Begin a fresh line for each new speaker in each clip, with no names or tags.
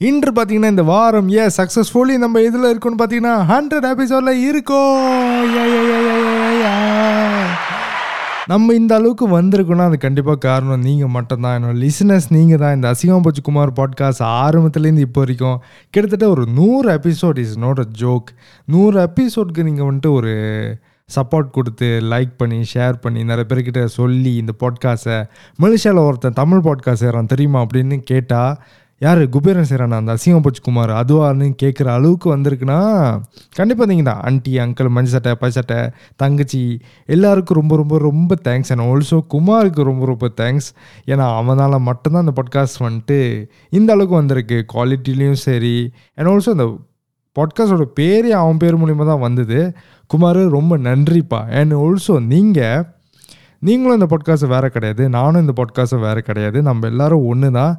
இன்று பார்த்தீங்கன்னா இந்த வாரம் ஏ சக்ஸஸ்ஃபுல்லி நம்ம இதில் இருக்குன்னு பார்த்தீங்கன்னா ஹண்ட்ரட் எபிசோடில் இருக்கோம். நம்ம இந்த அளவுக்கு வந்திருக்கோம்னா அது கண்டிப்பாக காரணம். நீங்கள் மட்டும்தான். என்னோட லிசனர்ஸ் நீங்கள் தான் இந்த அசிங்கம் போச்சு குமார் பாட்காஸ்ட் ஆரம்பத்துலேருந்து இப்போ வரைக்கும் கிட்டத்தட்ட ஒரு நூறு episode is not a joke நூறு எபிசோட்க்கு நீங்கள் வந்துட்டு ஒரு சப்போர்ட் கொடுத்து லைக் பண்ணி ஷேர் பண்ணி நிறைய பேர்கிட்ட சொல்லி இந்த பாட்காஸ்ட்டை மலேசியாவில் ஒருத்தன் தமிழ் பாட்காஸ்ட் ஏறான் தெரியுமா அப்படின்னு கேட்டால் யார்? குபேரன் செய்கிறானா அந்த அசிங்கம் போச்சு குமார். அதுவான்னு கேட்குற அளவுக்கு வந்திருக்குன்னா கண்டிப்பாக நீங்கள் தான் ஆண்டி அங்கிள் மஞ்சள் சட்டை பச்சட்டை தங்கச்சி எல்லாருக்கும் ரொம்ப ரொம்ப ரொம்ப தேங்க்ஸ் அண்ட் ஆல்சோ குமாருக்கு ரொம்ப ரொம்ப தேங்க்ஸ் ஏன்னா அவனால் மட்டும்தான் அந்த பாட்காஸ்ட் வந்துட்டு இந்த அளவுக்கு வந்திருக்கு. குவாலிட்டிலையும் சரி. அண்ட் ஆல்சோ அந்த பாட்காஸ்டோட பேரே அவன் பேர் மூலிமா தான் வந்தது. குமார் ரொம்ப நன்றிப்பா. அண்ட் ஆல்சோ நீங்கள் நீங்களும் இந்த பாட்காஸ்ட் வேறு கிடையாது. நானும் இந்த பாட்காஸ்ட் வேறு கிடையாது. நம்ம எல்லாரும் ஒன்று தான்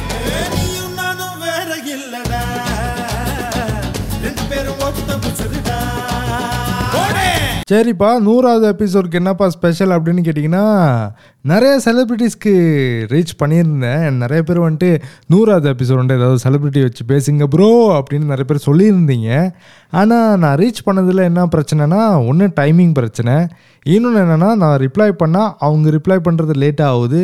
சரிப்பா நூறாவது எபிசோடுக்கு என்னப்பா ஸ்பெஷல் அப்படின்னு கேட்டிங்கன்னா நிறைய செலிப்ரிட்டிஸ்க்கு ரீச் பண்ணியிருந்தேன். நிறைய பேர் வந்துட்டு நூறாவது எபிசோடு வந்துட்டு ஏதாவது செலிப்ரிட்டி வச்சு பேசுங்க ப்ரோ அப்படின்னு நிறைய பேர் சொல்லியிருந்தீங்க. ஆனால் நான் ரீச் பண்ணதில் என்ன பிரச்சனைனா ஒன்று டைமிங் பிரச்சனை. இன்னொன்று என்னென்னா நான் ரிப்ளை பண்ணால் அவங்க ரிப்ளை பண்ணுறது லேட் ஆகுது.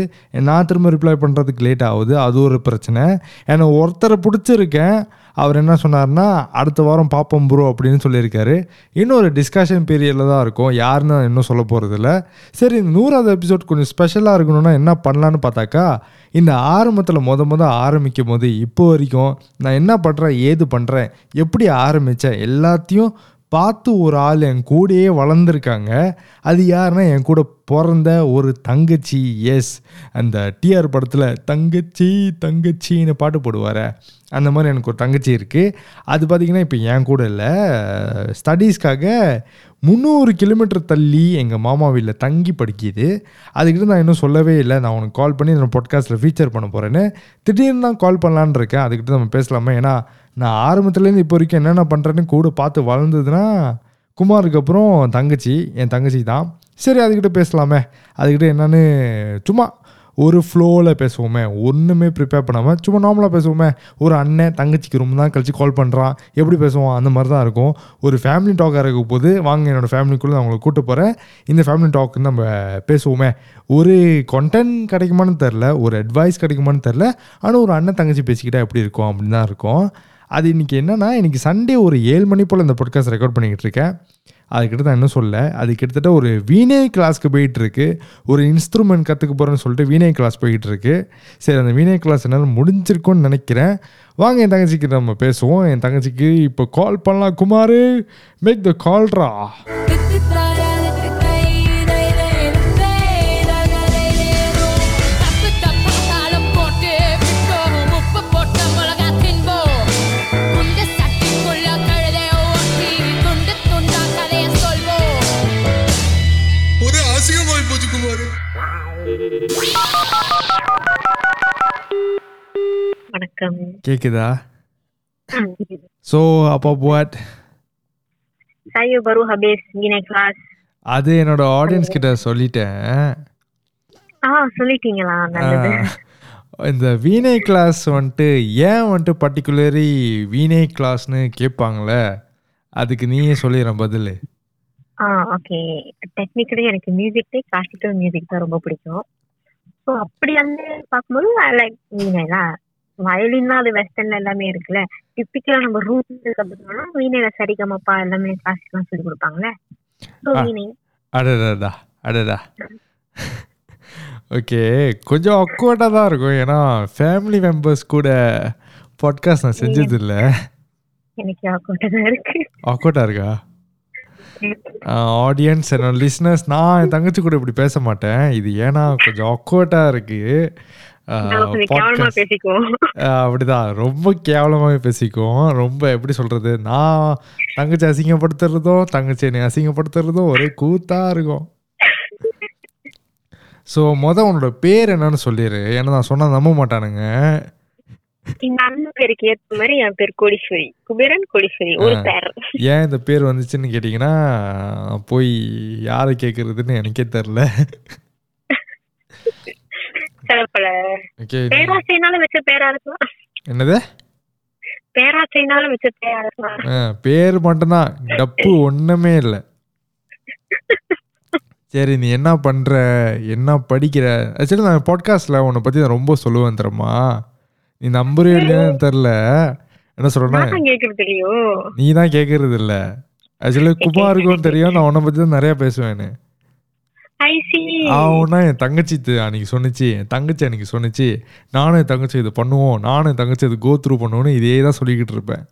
நான் திரும்ப ரிப்ளை பண்ணுறதுக்கு லேட் ஆகுது. அது ஒரு பிரச்சனை. ஏன்னா ஒருத்தரை பிடிச்சிருக்கேன். அவர் என்ன சொன்னார்னா அடுத்த வாரம் பார்ப்போம் ப்ரோ அப்படின்னு சொல்லியிருக்காரு. இன்னொரு டிஸ்கஷன் பீரியடில் தான் இருக்கும். யாருன்னு நான் இன்னும் சொல்ல போகிறதில்ல சரி இந்த நூறாவது எபிசோட் கொஞ்சம் ஸ்பெஷலாக இருக்கணும்னா என்ன பண்ணலான்னு பார்த்தாக்கா இந்த ஆரம்பத்தில் முத முத ஆரம்பிக்கும் போது இப்போ வரைக்கும் நான் என்ன பண்ணுறேன் ஏது பண்ணுறேன் எப்படி ஆரம்பித்தேன் எல்லாத்தையும் பார்த்து ஒரு ஆள் என் கூடயே வளர்ந்துருக்காங்க. அது யாருன்னா என் கூட பிறந்த ஒரு தங்கச்சி. எஸ் அந்த டிஆர் படத்தில் தங்கச்சி தங்கச்சின்னு பாட்டு போடுவார். அந்த மாதிரி எனக்கு ஒரு தங்கச்சி இருக்குது அது பார்த்திங்கன்னா இப்போ என் கூட இல்லை. ஸ்டடீஸ்க்காக முந்நூறு கிலோமீட்டர் தள்ளி எங்கள் மாமா வீட்டில் தங்கி படிக்கிது. அதுக்கிட்ட நான் இன்னும் சொல்லவே இல்லை. நான் உனக்கு கால் பண்ணி நான் பாட்காஸ்ட்டில் ஃபீச்சர் பண்ண போகிறேன்னு திடீர்னு தான் கால் பண்ணலான் இருக்கேன். அதுக்கிட்ட நம்ம பேசலாமா? ஏன்னா நான் ஆரம்பத்துலேருந்து இப்போ வரைக்கும் என்னென்ன பண்ணுறேன்னு கூட பார்த்து வளர்ந்ததுன்னா குமாருக்கு அப்புறம் தங்கச்சி என் தங்கச்சி தான். சரி அதுக்கிட்ட பேசலாமே. அதுக்கிட்ட என்னன்னு சும்மா ஒரு ஃப்ளோவில் பேசுவோமே. ஒன்றுமே ப்ரிப்பேர் பண்ணாமல் சும்மா நார்மலாக பேசுவோமே. ஒரு அண்ணன் தங்கச்சிக்கு ரொம்ப தான் கழிச்சு கால் பண்ணுறான் எப்படி பேசுவோம் அந்த மாதிரி தான் இருக்கும். ஒரு ஃபேமிலி டாக்காக இருக்க போது வாங்க என்னோடய ஃபேமிலிக்குள்ளே நான் உங்களை கூட்டு போகிறேன் இந்த ஃபேமிலி டாக் நம்ம பேசுவோமே. ஒரு கண்டென்ட் கிடைக்குமான்னு தெரில ஒரு அட்வைஸ் கிடைக்குமான்னு தெரில ஆனால் ஒரு அண்ணன் தங்கச்சி பேசிக்கிட்டால் எப்படி இருக்கும்? அப்படின்னு தான் இருக்கும். அது இன்றைக்கி என்னென்னா இன்றைக்கி சண்டே ஒரு ஏழு மணி போல் இந்த பாட்காஸ்ட் ரெக்கார்ட் பண்ணிக்கிட்டு இருக்கேன். அதுக்கிட்ட நான் இன்னும் சொல்ல அது கிட்டத்தட்ட ஒரு வீணை கிளாஸ்க்கு போயிட்டுருக்கு ஒரு இன்ஸ்ட்ருமெண்ட் கற்றுக்க போகிறேன்னு சொல்லிட்டு வீணை கிளாஸ் போயிட்டு இருக்கு. சரி அந்த வீணை கிளாஸ் என்னால் முடிஞ்சிருக்கும்னு நினைக்கிறேன். வாங்க என் தங்கச்சிக்கு நம்ம பேசுவோம். என் தங்கச்சிக்கு இப்போ கால் பண்ணலாம் குமார். மேக் த கால்ரா
வணக்கம்.
கேட்குதா ஸோ அப்போ what
saya baru habis Binai kelas.
அது என்னோட ஆடியன்ஸ் கிட்ட சொல்லிட்டேன்.
ஆ சொல்லிட்டீங்களா? நல்லது.
இந்த வீணை கிளாஸ் வந்துட்டு ஏன் வந்துட்டு பர்டிகுலரி வீணை கிளாஸ்னு கேட்பாங்களே அதுக்கு நீயே சொல்லிடுறேன் பதில்.
ஆ ஓகே டெக்னிக்கலி எனக்கு மியூசிக்லே கிளாசிக்கல் மியூசிக் தான் ரொம்ப பிடிக்கும். ஸோ அப்படி வந்து பார்க்கும்போது லைக் வீணைலா வயலின்னா அது வெஸ்டர்ன்ல எல்லாமே இருக்குல்ல. டிப்பிக்கலா நம்ம ரூட் கற்றுக்கணும்னா வீணையில சரிகமப்பா எல்லாமே கிளாசிக்கலாம் சொல்லி கொடுப்பாங்கல்ல.
அடடா அடடா ஓகே கொஞ்சம் அக்வர்டாக தான் இருக்கும். ஏன்னா ஃபேமிலி மெம்பர்ஸ் கூட பாட்காஸ்ட் நான் செஞ்சதில்லை
எனக்கு ஆக்கோட்டதான் இருக்கு.
அக்வர்டாக இருக்கா? ஆடியன்ஸ் என்னோட லிஸ்னர்ஸ் நான் என் தங்கச்சி கூட இப்படி பேச மாட்டேன். இது ஏன்னா கொஞ்சம் அக்வர்டாக இருக்குது அப்படிதான். ரொம்ப கேவலமாகவே பேசிக்குவோம். ரொம்ப எப்படி சொல்கிறது நான் தங்கச்சி அசிங்கப்படுத்துறதும் தங்கச்சி என்னை அசிங்கப்படுத்துறதும் ஒரே கூத்தாக இருக்கும். ஸோ மொதல் உன்னோட பேர் என்னன்னு சொல்லிடு ஏன்னா நான் சொன்னால் நம்ப மாட்டானுங்க.
எங்க அண்ணன் பேருக்கு ஏத்த மாதிரி என் பேர் கோடீஸ்வரி. குபேரன் கோடீஸ்வரி. ஒரு
ஆ.
பேர்.
ஏன் இந்த பேர் வந்துச்சுன்னு கேட்டிங்கன்னா போய் யாரை கேட்குறதுன்னு எனக்கே தெரில
சில
ஓகே
பேராசைனால வச்ச பேரா இருக்கலாம்
என்னது?
வச்சு
பேர் மட்டும்தான். டப்பு ஒண்ணுமே இல்லை. சரி நீ என்ன பண்ற? என்ன படிக்கிற? ஆக்சுவலி நான் பாட்காஸ்ட்ல உன்னை பத்தி நான் ரொம்ப சொல்லுவேன் தெரியுமா? நீ நம்புறியோ இல்லையான்னு தெரில என்ன சொல்றேன்னா
கேக்குறது
நீ தான் கேட்கறது இல்ல. ஆக்சுவலி குமாருக்கும் தெரியும். நான் உன்னை பத்தி தான் நிறைய பேசுவேன்னு. அவனா என் தங்கச்சி அன்னைக்கு சொன்னிச்சு. என் தங்கச்சி அன்னைக்கு சொன்னிச்சு. நானும் என் தங்கச்சி இது பண்ணுவோம். நானும் என் தங்கச்சி இது கோ த்ரூ பண்ணுவோன்னு இதே தான் சொல்லிக்கிட்டு இருப்பேன்.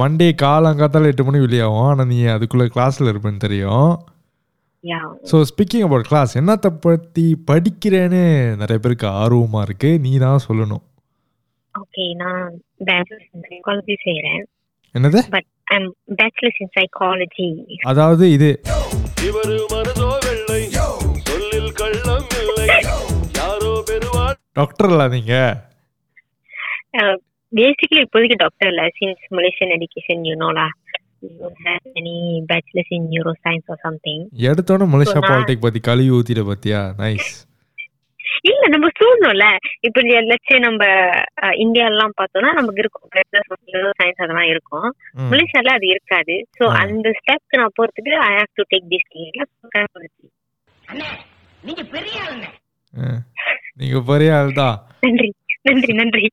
மண்டே காலங்காத்தால எட்டு மணி வெளியாகும். ஆனால் நீ அதுக்குள்ள கிளாஸ்ல இருப்பேன்னு தெரியும். ஸோ ஸ்பீக்கிங் அபவுட் கிளாஸ் என்னத்தை பற்றி படிக்கிறேன்னு நிறைய பேருக்கு ஆர்வமா இருக்கு. நீ தான் சொல்லணும்.
ஓகே நான்
என்னது?
பட் பேச்சுலர்ஸ் இன் சைக்காலஜி
அதாவது இது
சொல்லில் கள்ளம் இல்லை.
டாக்டர் நீங்க?
பேசிக்கலி இப்போதைக்கு டாக்டர் இல்ல. Since Malaysian education you நோலா any bachelors in neuroscience or something
எடுத்தோன்னே மலேசியா பாலிடெக் பத்தி கழுவி ஊத்திட பத்தியா? நைஸ்
இல்ல நம்ம சொல்லணும்ல இப்ப லட்சே நம்ம இந்தியா எல்லாம் பார்த்தோம்னா நமக்கு இருக்கும். சயின்ஸ் அதெல்லாம் இருக்கும். மலேசியால அது இருக்காது. சோ. அந்த ஸ்டெப்க்கு நான் போறதுக்கு I have to take this
நீங்க பெரிய ஆள் தான்
நன்றி நன்றி நன்றி.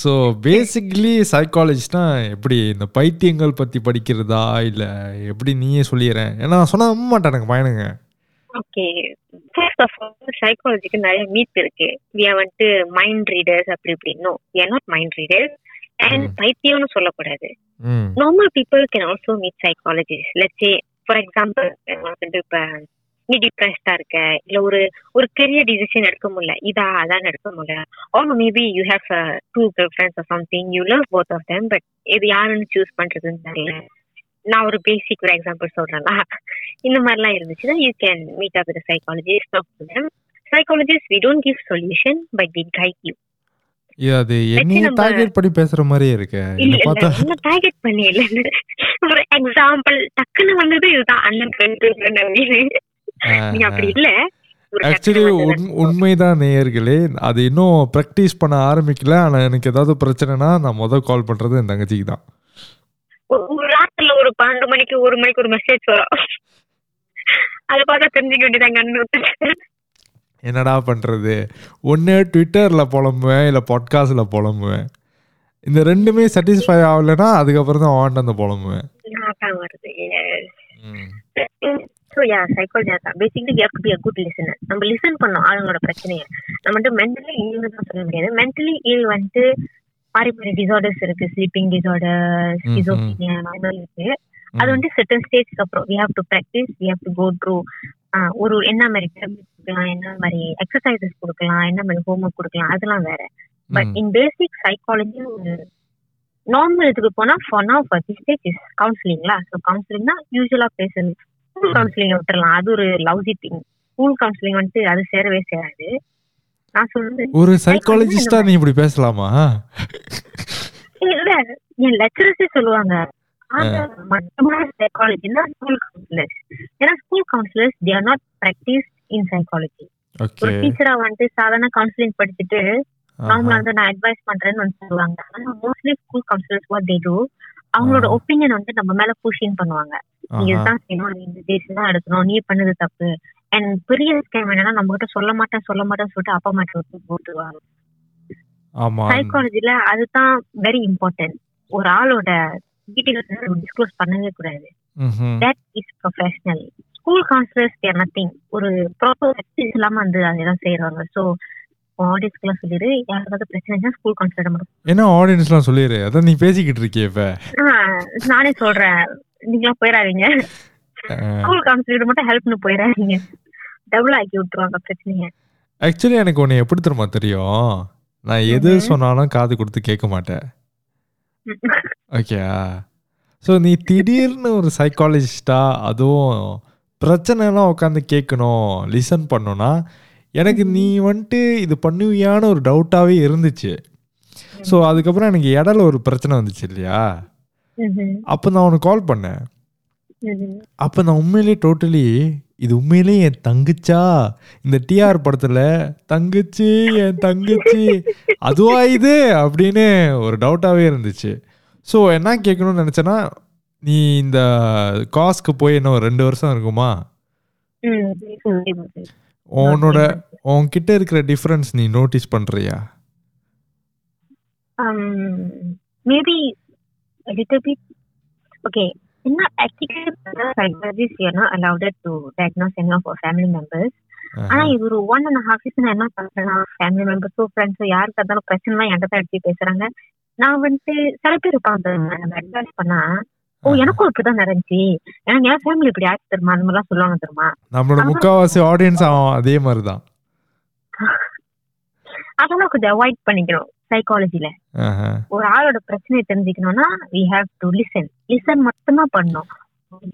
ஸோ பேசிக்லி சைக்காலஜிஸ்ட்னா எப்படி இந்த பைத்தியங்கள் பத்தி படிக்கிறதா இல்ல எப்படி நீயே சொல்லிடுறேன் ஏன்னா நான் சொன்னா நம்ப மாட்டானுங்க பையனுங்க.
ஓகே சைக்காலஜிக்கு நிறைய மீட் இருக்கு. வி ஆர் வந்துட்டு மைண்ட் ரீடர்ஸ் அப்படி இப்படி no we are not mind readers
and.
பைத்தியம்னு சொல்லக்கூடாது. Normal people can also meet psychologist let's for example வந்துட்டு இப்ப நீ டிப்ரெஸ்டா இருக்க இல்ல ஒரு ஒரு பெரிய டிசிஷன் எடுக்க முடியல. இதா அதான் எடுக்க முடியல. Or maybe you have two girlfriends or something you love both of them but இது யாருன்னு சூஸ் பண்றதுன்னு தெரியல. நான் ஒரு பேசிக் ஒரு எக்ஸாம்பிள் சொல்றேன்னா இந்த மாதிரிலாம் இருந்துச்சுன்னா you can meet up with psychologist them psychologist we don't give solution but we guide
you அது
நம்ம-
டார்கெட் பண்ணி பேசுற மாதிரியே இருக்கு.
இல்ல
என்ன
என்ன டார்கெட் பண்ணி இல்ல. ஒரு எக்ஸாம்பிள் டக்குன்னு வந்தது இதுதான் அண்ணன் நீ அப்படி இல்ல.
ஆக்சுவலி. உண்மைதான் நேயர்களே. அது இன்னும் ப்ராக்டிஸ் பண்ண ஆரம்பிக்கல. ஆனா எனக்கு ஏதாவது பிரச்சனைனா நான் முதல் கால் பண்றது என் தங்கச்சிக்கு தான்.
ஒரு ராத்திரில ஒரு பன்னெண்டு மணிக்கு ஒரு மணிக்கு ஒரு மெசேஜ் வரும். அத பார்த்தா தெரிஞ்சுக்க வேண்டியதாங்க
என்னடா பண்றது? ஒன்று ட்விட்டரில் புலம்புவேன் இல்லை பாட்காஸ்டில் புலம்புவேன். இந்த ரெண்டுமே சாட்டிஸ்ஃபை ஆகலைன்னா அதுக்கப்புறம் தான் வாண்ட் அந்த புலம்புவேன்.
ஸோ யா சைக்காலஜி தான். Basically you have to be a good listener நம்ம லிசன் பண்ணோம் ஆளுங்களோட பிரச்சனையை. நம்ம வந்து மென்டலி இல்னு தான் சொல்ல முடியாது. மென்டலி இல் வந்துட்டு மாறி டிசார்டர்ஸ் இருக்கு. ஸ்லீப்பிங் டிசார்டர் ஸ்கிசோபினியா அந்த மாதிரி இருக்கு. அது வந்து செட்டன் ஸ்டேஜ்க்கு அப்புறம் we have to practise we have to go through ஒரு என்ன மாதிரி கொடுக்கலாம். என்ன மாதிரி எக்ஸசைசஸ் கொடுக்கலாம். என்ன மாதிரி ஹோம்ஒர்க் கொடுக்கலாம். அதெல்லாம் வேற. பட். இன் பேசிக் சைக்காலஜி ஒரு நார்மல் இதுக்கு போனா for now for this stage is கவுன்சிலிங்ல so கவுன்சிலிங்னா யூஸ்வலா பேசுறது ஸ்கூல் கவுன்சிலிங் விட்டுறலாம். அது ஒரு லவ்ஜி திங் ஸ்கூல் கவுன்சிலிங் வந்துட்டு அது சேரவே சேராது. நான் சொல்றது
ஒரு சைக்காலஜிஸ்டா நீ இப்படி பேசலாமா?
இல்ல என் லெக்சரர்ஸே சொல்லுவாங்க. சைக்காலஜினா ஸ்கூல் கவுன்சிலர்ஸ் ஏன்னா school counsellors they are not practice in psychology ஒரு டீச்சரா வந்துட்டு சாதாரண கவுன்சிலிங் படிச்சுட்டு நார்மலா வந்து நான் அட்வைஸ் பண்றேன்னு வந்து சொல்லுவாங்க. ஆனா mostly school counsellors what they do அவங்களோட. ஒப்பீனியன் வந்து நம்ம மேல புஷின் பண்ணுவாங்க. நீ இதுதான் செய்யணும் நீ இந்த டேஸ் தான் எடுக்கணும் நீ பண்ணது தப்பு. அண்ட் பெரிய ஸ்கேம் என்னன்னா நம்ம கிட்ட சொல்ல மாட்டேன் சொல்ல மாட்டேன்னு சொல்லிட்டு அப்பா விட்டு போட்டுருவாங்க. சைக்காலஜில அதுதான் வெரி இம்பார்ட்டன்ட் ஒரு ஆளோட டீட்டெயில்ஸ் டிஸ்க்ளோஸ் பண்ணவே கூடாது. That is professional school counsellors there nothing ஒரு ப்ராப்பர் இல்லாம வந்து அதெல்லாம் செய்யறாங்க ஸோ ஆடியன்ஸ்க்குலாம் சொல்லிடு யாராவது பிரச்சனை ஸ்கூல் கவுன்சிலர் மட்டும்.
என்ன ஆடியன்ஸ்லாம் சொல்லிடு அதான் நீ பேசிக்கிட்டு இருக்கியே இப்ப.
நானே சொல்றேன். நீங்களாம் போயிடாதீங்க ஸ்கூல் கவுன்சிலர் மட்டும் ஹெல்ப்னு போயிடாதீங்க டபுள் ஆக்கி விட்டுருவாங்க பிரச்சனைய.
ஆக்சுவலி எனக்கு உன்னை எப்படி தெரியுமா தெரியும்? நான் எது. சொன்னாலும் காது கொடுத்து கேட்க மாட்டேன். ஓகே ஸோ நீ திடீர்னு ஒரு சைக்காலஜிஸ்டா அதுவும் பிரச்சனைலாம் உட்காந்து கேட்கணும் லிசன் பண்ணணும்னா எனக்கு நீ வந்துட்டு இது பண்ணுவியான்னு ஒரு டவுட்டாகவே இருந்துச்சு. ஸோ அதுக்கப்புறம் எனக்கு இடையில ஒரு பிரச்சனை வந்துச்சு இல்லையா. அப்போ நான் உனக்கு கால் பண்ணேன். அப்போ நான் உண்மையிலேயே டோட்டலி இது உண்மையிலேயே என் தங்கச்சா? இந்த டிஆர் படத்தில் தங்கச்சி என் தங்கச்சி அதுவா இது? அப்படின்னு ஒரு டவுட்டாகவே இருந்துச்சு. ஸோ என்ன கேட்கணும்னு நினச்சேன்னா நீ இந்த காஸ்க்கு போய் என்ன ஒரு ரெண்டு வருஷம் இருக்குமா. உன்னோட உன்கிட்ட இருக்கிற டிஃப்ரென்ஸ் நீ
notice bit. Okay, in my ethical psychologist, you're not allowed to diagnose any of our family members. ஆனா இது ஒரு ஒன் அண்ட் ஹாஃப் இயர்ஸ் நான் என்ன பண்றேன்னா ஃபேமிலி மெம்பர்ஸோ ஃப்ரெண்ட்ஸோ யாருக்கு இருந்தாலும் பிரச்சனை என்கிட்ட தான் எடுத்து பேசுறாங்க நான் வந்துட்டு சில பேர் இருப்பாங்க நம்ம அட்வைஸ் பண்ணா ஓ எனக்கும் இப்படிதான் நடந்துச்சு. எனக்கு என் ஃபேமிலி இப்படி ஆச்சு தெரியுமா? அந்த மாதிரிலாம் சொல்லுவாங்க தெரியுமா?
நம்மளோட முக்காவாசி ஆடியன்ஸ் அவன் அதே மாதிரி தான்
அதெல்லாம் கொஞ்சம் அவாய்ட் பண்ணிக்கணும் சைக்காலஜில ஒரு ஆளோட பிரச்சனையை தெரிஞ்சுக்கணும்னா we have to listen listen மட்டும்தான் பண்ணணும்.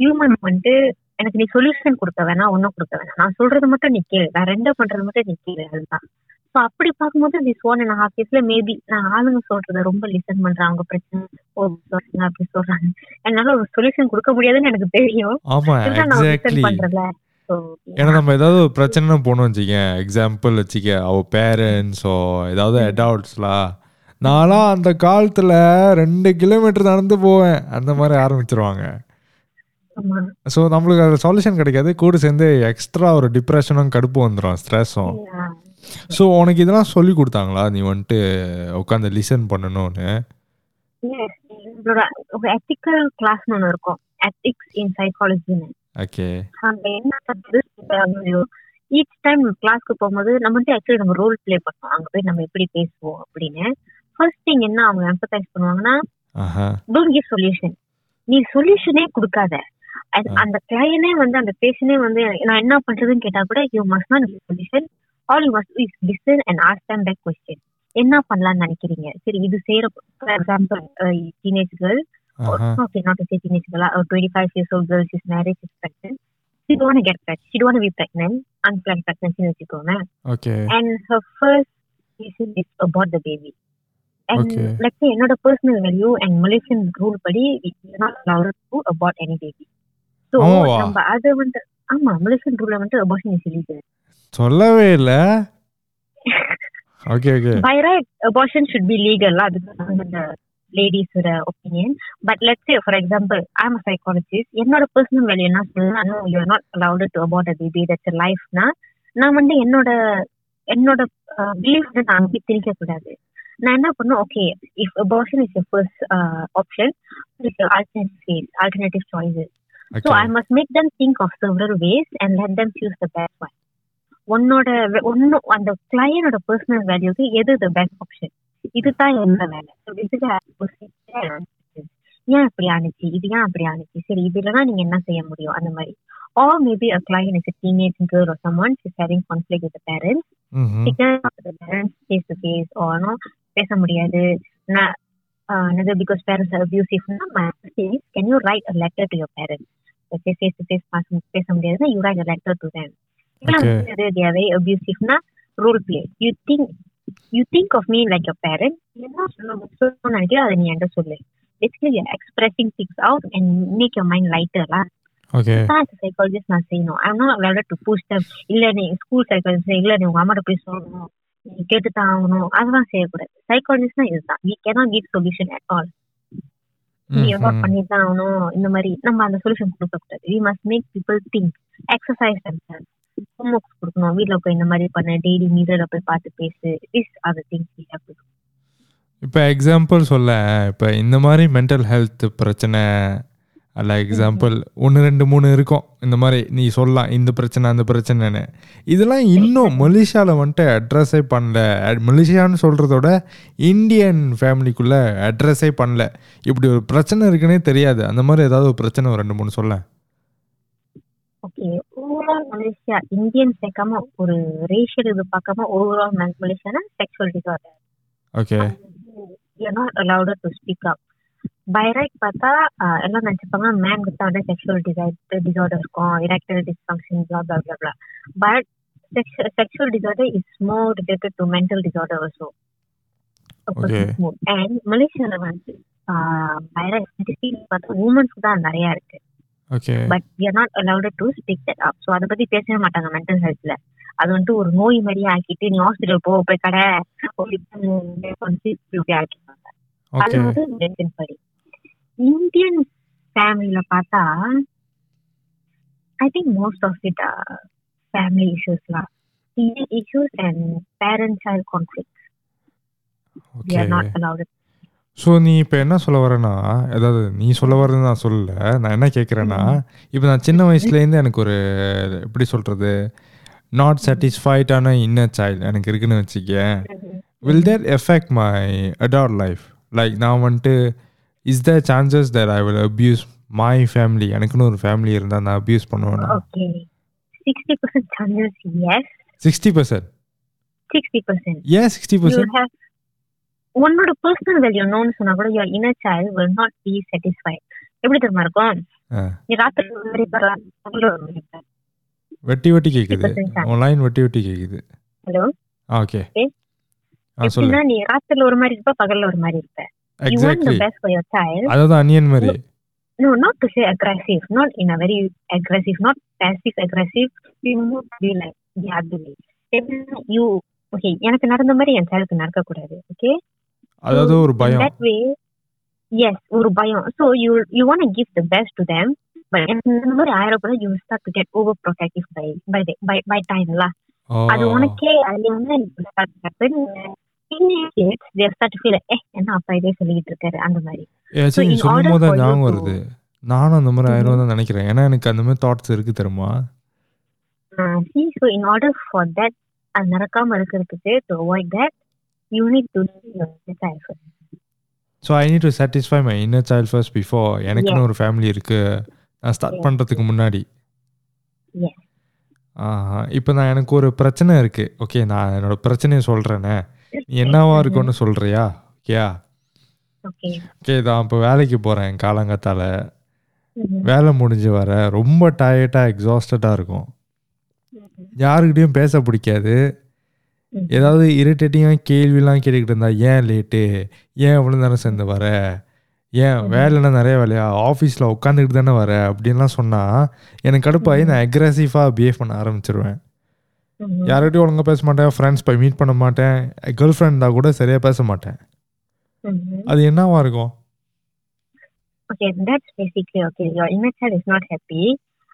ஹியூமன் வந்துட்டு எனக்கு நீ சொல்யூஷன் கொடுக்க வேணாம் ஒன்றும் கொடுக்க வேணாம். நான் சொல்றது மட்டும் நீ கேளு. நான் ரெண்டா பண்றது மட்டும் நீ கேளு அதுதான். ஸோ அப்படி பார்க்கும்போது திஸ் ஒன் அண்ட் ஹாஃப் இயர்ஸ்ல மேபி நான் ஆளுங்க சொல்றத ரொம்ப லிசன் பண்றேன். அவங்க பிரச்சனை சொல்றாங்க அப்படி சொல்றாங்க. என்னால ஒரு சொல்யூஷன் கொடுக்க முடியாதுன்னு எனக்கு தெரியும்.
ஆமா எக்ஸாக்ட்லி
ஸோ
ஏன்னா நம்ம ஏதாவது ஒரு பிரச்சனை போனோம் வச்சுக்க எக்ஸாம்பிள் வச்சுக்க அவ பேரண்ட்ஸோ ஏதாவது அடல்ட்ஸ்லாம் நான்லாம் அந்த காலத்தில் ரெண்டு கிலோமீட்டர் நடந்து போவேன். அந்த மாதிரி ஆரம்பிச்சிருவாங்க. ஸோ நம்மளுக்கு அது சொல்யூஷன் கிடைக்காது. கூட சேர்ந்து எக்ஸ்ட்ரா ஒரு டிப்ரெஷனும் கடுப்பு வந்துடும் ஸ்ட்ரெஸ்ஸும். ஸோ உனக்கு இதெல்லாம் சொல்லி கொடுத்தாங்களா? நீ வந்துட்டு உட்காந்து லிசன் பண்ணணும்னு.
Yes, எங்களோட ஒரு எத்திக்கல் கிளாஸ்னு ஒன்று இருக்கும் எத்திக்ஸ் இன் சைக்காலஜின்னு
ஓகே
அங்க என்ன பண்ணுறது? ஈச் டைம் கிளாஸ்க்கு போகும்போது நம்ம வந்து ஆக்சுவலி நம்ம ரோல் ப்ளே பண்ணோம் அங்க போய் நம்ம எப்படி பேசுவோம் அப்படின்னு. ஃபர்ஸ்ட் திங் என்ன அவங்க எம்பத்தைஸ் பண்ணுவாங்கன்னா டோன்ட் கிவ் சொல்யூஷன் நீ சொல்யூஷனே கொடுக்காத. அந்த கிளையனே வந்து அந்த பேஷனே வந்து நான் என்ன பண்றதுன்னு கேட்டா கூட you must not give solution All you must is listen and ask them back question என்ன பண்ணலாம்னு நினைக்கிறீங்க சரி இது செய்யற for example teenage girl
Aha
okay, not to say teenage girl, a 25 years old girl, she's married, she's pregnant. She don't want to get pregnant. She don't want to be pregnant, unplanned pregnancy in வச்சுக்கோங்க.
Okay
And her first decision is about the baby. And
Okay.
let's say என்னோட personal value and Malaysian rule படி we are not allowed to abort any baby. So
ஆமாவா?
நம்ம அது வந்து ஆமா Malaysian ரூல்ல வந்து abortion is illegal.
சொல்லவே இல்லை okay okay
By right, abortion should be legal. lah. This is the ladies' uh, opinion. But let's say, for example, I'm a psychologist. என்னோட personal value என்ன சொல்லுன்னா no, you're not allowed to abort a baby. That's a life. னா நான் வந்து என்னோட என்னோட belief வந்து நான் அங்கே திணிக்க கூடாது நான் என்ன பண்ணும் okay if abortion is your first uh, option is your alternative alternative choices so
okay
I must make them think of several ways and let them உன்னோட வே- உன்னோ அந்த கிளையனோட பர்சனல் வேல்யூக்கு எது த பெஸ்ட் ஆப்ஷன் இதுதான் என்ன வேலை So basically I have to sit there and analysis. ஏன் இப்படி ஆனிச்சு இது ஏன் அப்படி ஆனிச்சு சரி இதுலனா நீங்க என்ன செய்ய முடியும் அந்த மாதிரி or maybe a client is a teenage girl or someone she's having conflict with the parents
ம்
she can talk to the parents face to face or no பேச முடியாது நான் uh, another because parents are abusive na my advice is can you write a letter to your parents let's say face to face பேச முடியாதுன்னா you write a letter to them
Okay.
okay. they are very abusive. Na role play. You think you think of me like your parent. என்ன சொல்ல நினைக்கிற அதை நீ என்கிட்ட சொல்லு. Basically you're expressing things out and make your mind lighter lah.
Okay
தான் psychologist நான் செய்யணும். I'm not allowed to push them இல்ல நீ ஸ்கூல் சைக்காலஜிஸ்ட் இல்ல நீ உங்க அம்மாட்ட போய் சொல்லணும். நீ கேட்டு தான் ஆகணும். அதெல்லாம் செய்யக்கூடாது. சைக்காலஜிஸ்ட்னா இதுதான். We cannot give solution at all நீ எவ்வளோ பண்ணி தான் ஆகணும்? இந்த மாதிரி நம்ம அந்த சொல்யூஷன் கொடுக்க கூடாது we must make people think exercise homeworks கொடுக்கணும். வீட்டில் போய் இந்த மாதிரி பண்ண. டெய்லி மீரர்ல போய் பார்த்து பேசு. Is other things we have to
இப்போ எக்ஸாம்பிள் சொல்ல. இப்போ இந்த மாதிரி மென்டல் ஹெல்த் பிரச்சனை அல்ல எக்ஸாம்பிள் ஒன்று ரெண்டு மூணு இருக்கும். இந்த மாதிரி நீ சொல்லலாம். இந்த பிரச்சனை அந்த பிரச்சனைன்னு. இதெல்லாம் இன்னும் மலேசியாவில் வந்துட்டு அட்ரஸே பண்ணல. மலேசியான்னு சொல்கிறதோட இந்தியன் ஃபேமிலிக்குள்ளே அட்ரஸே பண்ணல. இப்படி ஒரு பிரச்சனை இருக்குன்னே தெரியாது. அந்த மாதிரி ஏதாவது ஒரு பிரச்சனை ஒரு ரெண்டு மூணு சொல்ல
ஓகே ஓவரால் மலேசியா இந்தியன் சேர்க்காம ஒரு ரேஷியல் இது பார்க்காம overall மலேசியானா sexual disorder
okay
you're not allowed to speak up. By right பார்த்தா எல்லாம் நினைச்சுப்பாங்க மேம்க்கு தான் வந்து செக்ஷுவல் டிசைர் டிசார்டர் இருக்கும் erectile dysfunction blah blah blah blah. But sexual disorder is more related to mental disorder
also.
And மலேசியால வந்து by right பார்த்தா உமன்ஸ்க்கு தான் நிறைய இருக்கு.
Okay
but we are not allowed to speak that up so அதை பத்தி பேசவே மாட்டாங்க மென்டல் ஹெல்த்ல அது வந்துட்டு ஒரு நோய் மாதிரியே ஆக்கிட்டு நீ ஹாஸ்பிட்டல் போ போய் கடை. இப்படி ஆக்கிடுவாங்க. அது வந்து மெடிசன் படி. இந்தியன் ஃபேமிலியில பார்த்தா I think most of it family இஷ்யூஸ்லாம் issues and parent child conflict we
okay
are not allowed
so நீ இப்போ என்ன சொல்ல வரேன்னா அதாவது நீ சொல்ல வரேன்னு நான் சொல்லல நான் என்ன கேட்குறேன்னா இப்போ நான் சின்ன வயசுலேருந்து எனக்கு ஒரு எப்படி சொல்கிறது நாட் சாட்டிஸ்ஃபைடான இன்னர் சைல்டு எனக்கு இருக்குன்னு வச்சுக்கேன். Will that affect my adult life like நான் வந்துட்டு is the chances that I will abuse my family எனக்குன்னு ஒரு ஃபேமிலி இருந்தால் நான் அப்யூஸ் பண்ணுவேன்னா
சிக்ஸ்டி பர்சன்ட்
ஏன் சிக்ஸ்டி பர்சன்ட்
உன்னோட பர்சனல் வேல்யூ நோன்னு சொன்னா கூட your inner child will not be satisfied. எப்படி தெரியுமா இருக்கும். நீ ராத்திரி.
வெட்டி வெட்டி கேட்குது
50%
உன் லைன் வெட்டி வெட்டி
Hello?
ஆ ஓகே.
எப்படின்னா நீ ராத்திரில ஒரு மாதிரி இருப்ப பகல்ல ஒரு மாதிரி இருப்ப. Want the
exactly
best for your child.
அதாவது அனியன் மாதிரி.
No not to say aggressive. Not in a very aggressive not passive aggressive. You need to be like the you எனக்கு நடந்த மாதிரி என் சைல்டுக்கு நடக்க கூடாது ஓகே
அதாவது ஒரு பயம்
yes ஒரு பயம் so you you want to give the best to them but இந்த மாதிரி ஆயிரப்பட you will start to get over protective by by the, by by time lah
ஓ
அது உனக்கே அதுல வந்து to feel like eh என்ன அப்பா இதே சொல்லிட்டு இருக்காரு அந்த மாதிரி
நீ சொல்லும் போது ஞாபகம் வருது நானும் அந்த மாதிரி
Mhm.
ஆயிரம் தான் நினைக்கிறேன் ஏன்னா எனக்கு அந்த மாதிரி தாட்ஸ் இருக்கு தெரியுமா
uh, in order for that அது நடக்காம இருக்கிறதுக்கு to avoid that you need to do your child first.
So I need to satisfy my inner child first before எனக்குன்னு ஒரு ஃபேமிலி இருக்கு. நான் ஸ்டார்ட். பண்ணுறதுக்கு முன்னாடி. இப்போ நான் எனக்கு ஒரு பிரச்சனை இருக்கு. ஓகே நான் என்னோட பிரச்சனையை சொல்கிறேனே என்னவா இருக்கும்னு சொல்கிறியா ஓகேயா ஓகே தான் இப்போ வேலைக்கு போகிறேன் காலங்காத்தால.
Mhm.
வேலை முடிஞ்சு வர ரொம்ப டயர்டாக எக்ஸாஸ்டடாக இருக்கும்.
Mhm.
யாருக்கிட்டையும் பேச பிடிக்காது. ஏதாவது இரிட்டேட்டிங்காக கேள்விலாம் கேட்டுக்கிட்டு இருந்தா ஏன் லேட்டு ஏன் இவ்வளோ நேரம் சேர்ந்து வர? ஏன் வேலைன்னா நிறைய வேலையா? ஆஃபீஸில் உட்காந்துக்கிட்டு தானே வர? அப்படின்லாம் சொன்னால் எனக்கு கடுப்பாகி நான் அக்ரெசிவாக பிஹேவ் பண்ண ஆரம்பிச்சிருவேன். யார்கிட்டயும் ஒழுங்கா பேச மாட்டேன் ஃப்ரெண்ட்ஸ் போய் மீட் பண்ண மாட்டேன் கேர்ள் ஃப்ரெண்டா கூட சரியாக பேச மாட்டேன். அது என்னவா இருக்கும்?
Okay that's basically okay your inner child is not happy.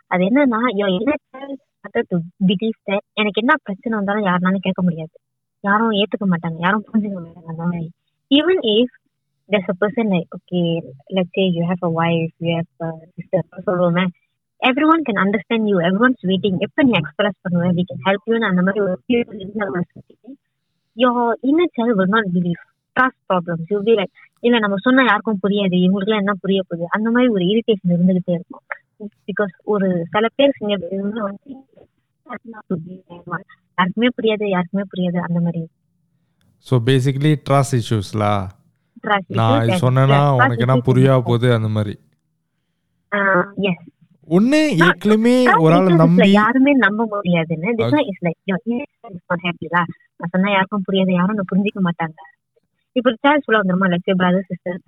அது என்னன்னா your inner child started to believe that எனக்கு என்ன பிரச்சனை வந்தாலும் யாருனாலும் கேட்க முடியாது யாரும் ஏத்துக்க மாட்டாங்க யாரும் புரிஞ்சுக்க மாட்டாங்க அந்த மாதிரி even if there's a person like okay let's say you have a wife you have a sister சொல்லுவோமே everyone can understand you everyone's waiting எப்ப நீ எக்ஸ்பிரஸ் பண்ணுவ we can help you அந்த மாதிரி ஒரு feeling இருந்தாலும் your inner child will not believe trust problems you'll be like இல்ல நம்ம சொன்னா யாருக்கும் புரியாது இவங்களுக்கு என்ன புரிய போகுது அந்த மாதிரி ஒரு இரிட்டேஷன் இருந்துகிட்டே இருக்கும் பிகாஸ் ஒரு சில பேர் வந்து யாருக்குமே புரியாது. யாருக்குமே புரியாது அந்த மாதிரி.
ஸோ பேசிக்கலி ட்ராஸ் இஷ்யூஸ்லா நான் இது சொன்னேன்னா உனக்கு என்ன புரியா போகுது அந்த மாதிரி. ஒன்று ஏற்கனவே ஒரு ஆள் நம்பி
யாருமே நம்ப முடியாதுன்னு happy lah. நான் சொன்னா யாருக்கும் புரியாது யாரும் என்ன புரிஞ்சுக்க மாட்டாங்க. இப்ப சார்ஜ் சொல்ல வந்துருமா? லட்சம் பிரதர் சிஸ்டர்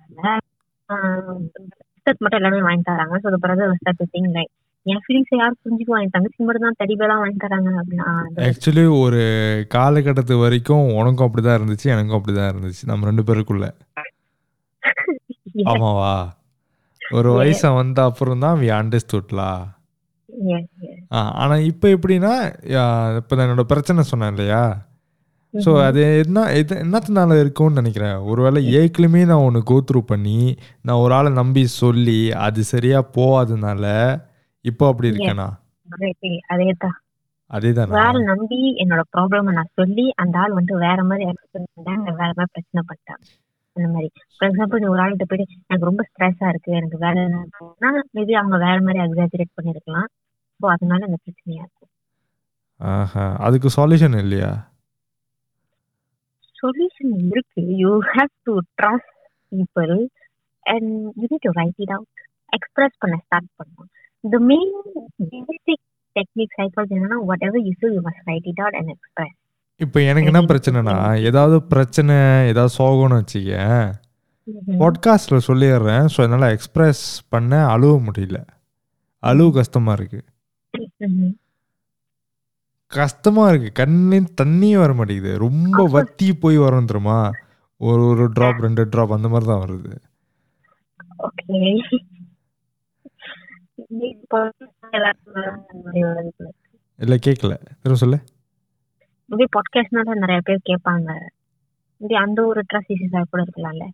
சிஸ்டர்ஸ் மட்டும் எல்லாமே வாங்கி தராங்க. So brother start to think like N feelings யாரும் புரிஞ்சுக்குவாங்க என் தங்கச்சி மட்டும் தான் தடிபெல்லாம் வாங்கி தராங்க அப்படின்னா
ஆக்சுவலி ஒரு காலகட்டத்து வரைக்கும் உனக்கும் அப்படிதான் இருந்துச்சு எனக்கும் அப்படிதான் இருந்துச்சு. நம்ம ரெண்டு பேருக்குள்ள. ஆமாவா? ஒரு. வயசை வந்த அப்புறம் தான் வி அண்டர்ஸ்டுட்லா. ஆனா இப்போ எப்படின்னா இப்போ நான் என்னோட பிரச்சனை சொன்னேன் இல்லையா? ஸோ. அது என்ன இது என்னத்தினால இருக்கும்னு நினைக்கிறேன். ஒருவேளை ஏற்கனவே நான் ஒன்று கோத்ரூ பண்ணி நான் ஒரு ஆளை நம்பி சொல்லி அது சரியா போகாதனால இப்போ அப்படி இருக்கேனா.
அதேதான்
அதே தானே.
வேற நம்பி என்னோட ப்ராப்ளம் நான் சொல்லி அந்த ஆள் வந்து வேற மாதிரி பண்ணாங்க வேற மாதிரி பிரச்சனை பண்ணிட்டாங்க அந்த மாதிரி. ஃபார் எக்ஸாம்பிள் நீ ஒரு ஆள்கிட்ட போயிட்டு எனக்கு ரொம்ப ஸ்ட்ரெஸ்ஸா இருக்கு எனக்கு வேலை மேபி அவங்க வேற மாதிரி எக்ஸாஜரேட் பண்ணிருக்கலாம். ஸோ அதனால இந்த பிரச்சனையா இருக்கும்
ஆஹா அதுக்கு சொல்யூஷன் இல்லையா?
சொல்யூஷன் இருக்கு. You have to trust people and you need to write it out express பண்ண ஸ்டார்ட் பண்ணணும். The main basic technique psychology என்னன்னா whatever you you must write it out and express
இப்போ எனக்கு என்ன பிரச்சனைனா ஏதாவது பிரச்சனை ஏதாவது சோகம்னு வச்சுக்க பாட்காஸ்டில் சொல்லிடுறேன். ஸோ என்னால் எக்ஸ்பிரஸ் பண்ண அழுவ முடியல. அழுவு கஷ்டமா இருக்கு.
ம்ஹும்.
கஷ்டமா இருக்கு. கண்ணில் தண்ணியே வர மாட்டேங்குது. ரொம்ப வத்தி போய் வரும் தெரியுமா? ஒரு ஒரு ட்ராப் ரெண்டு ட்ராப் அந்த மாதிரி தான் வருது. இல்லை கேட்கல திரும்ப சொல்லு.
இப்படி பாட்காஸ்ட்னால நிறைய பேர் கேட்பாங்க. இப்படி அந்த ஒரு இஷ்யூஸா கூட இருக்கலாம்ல.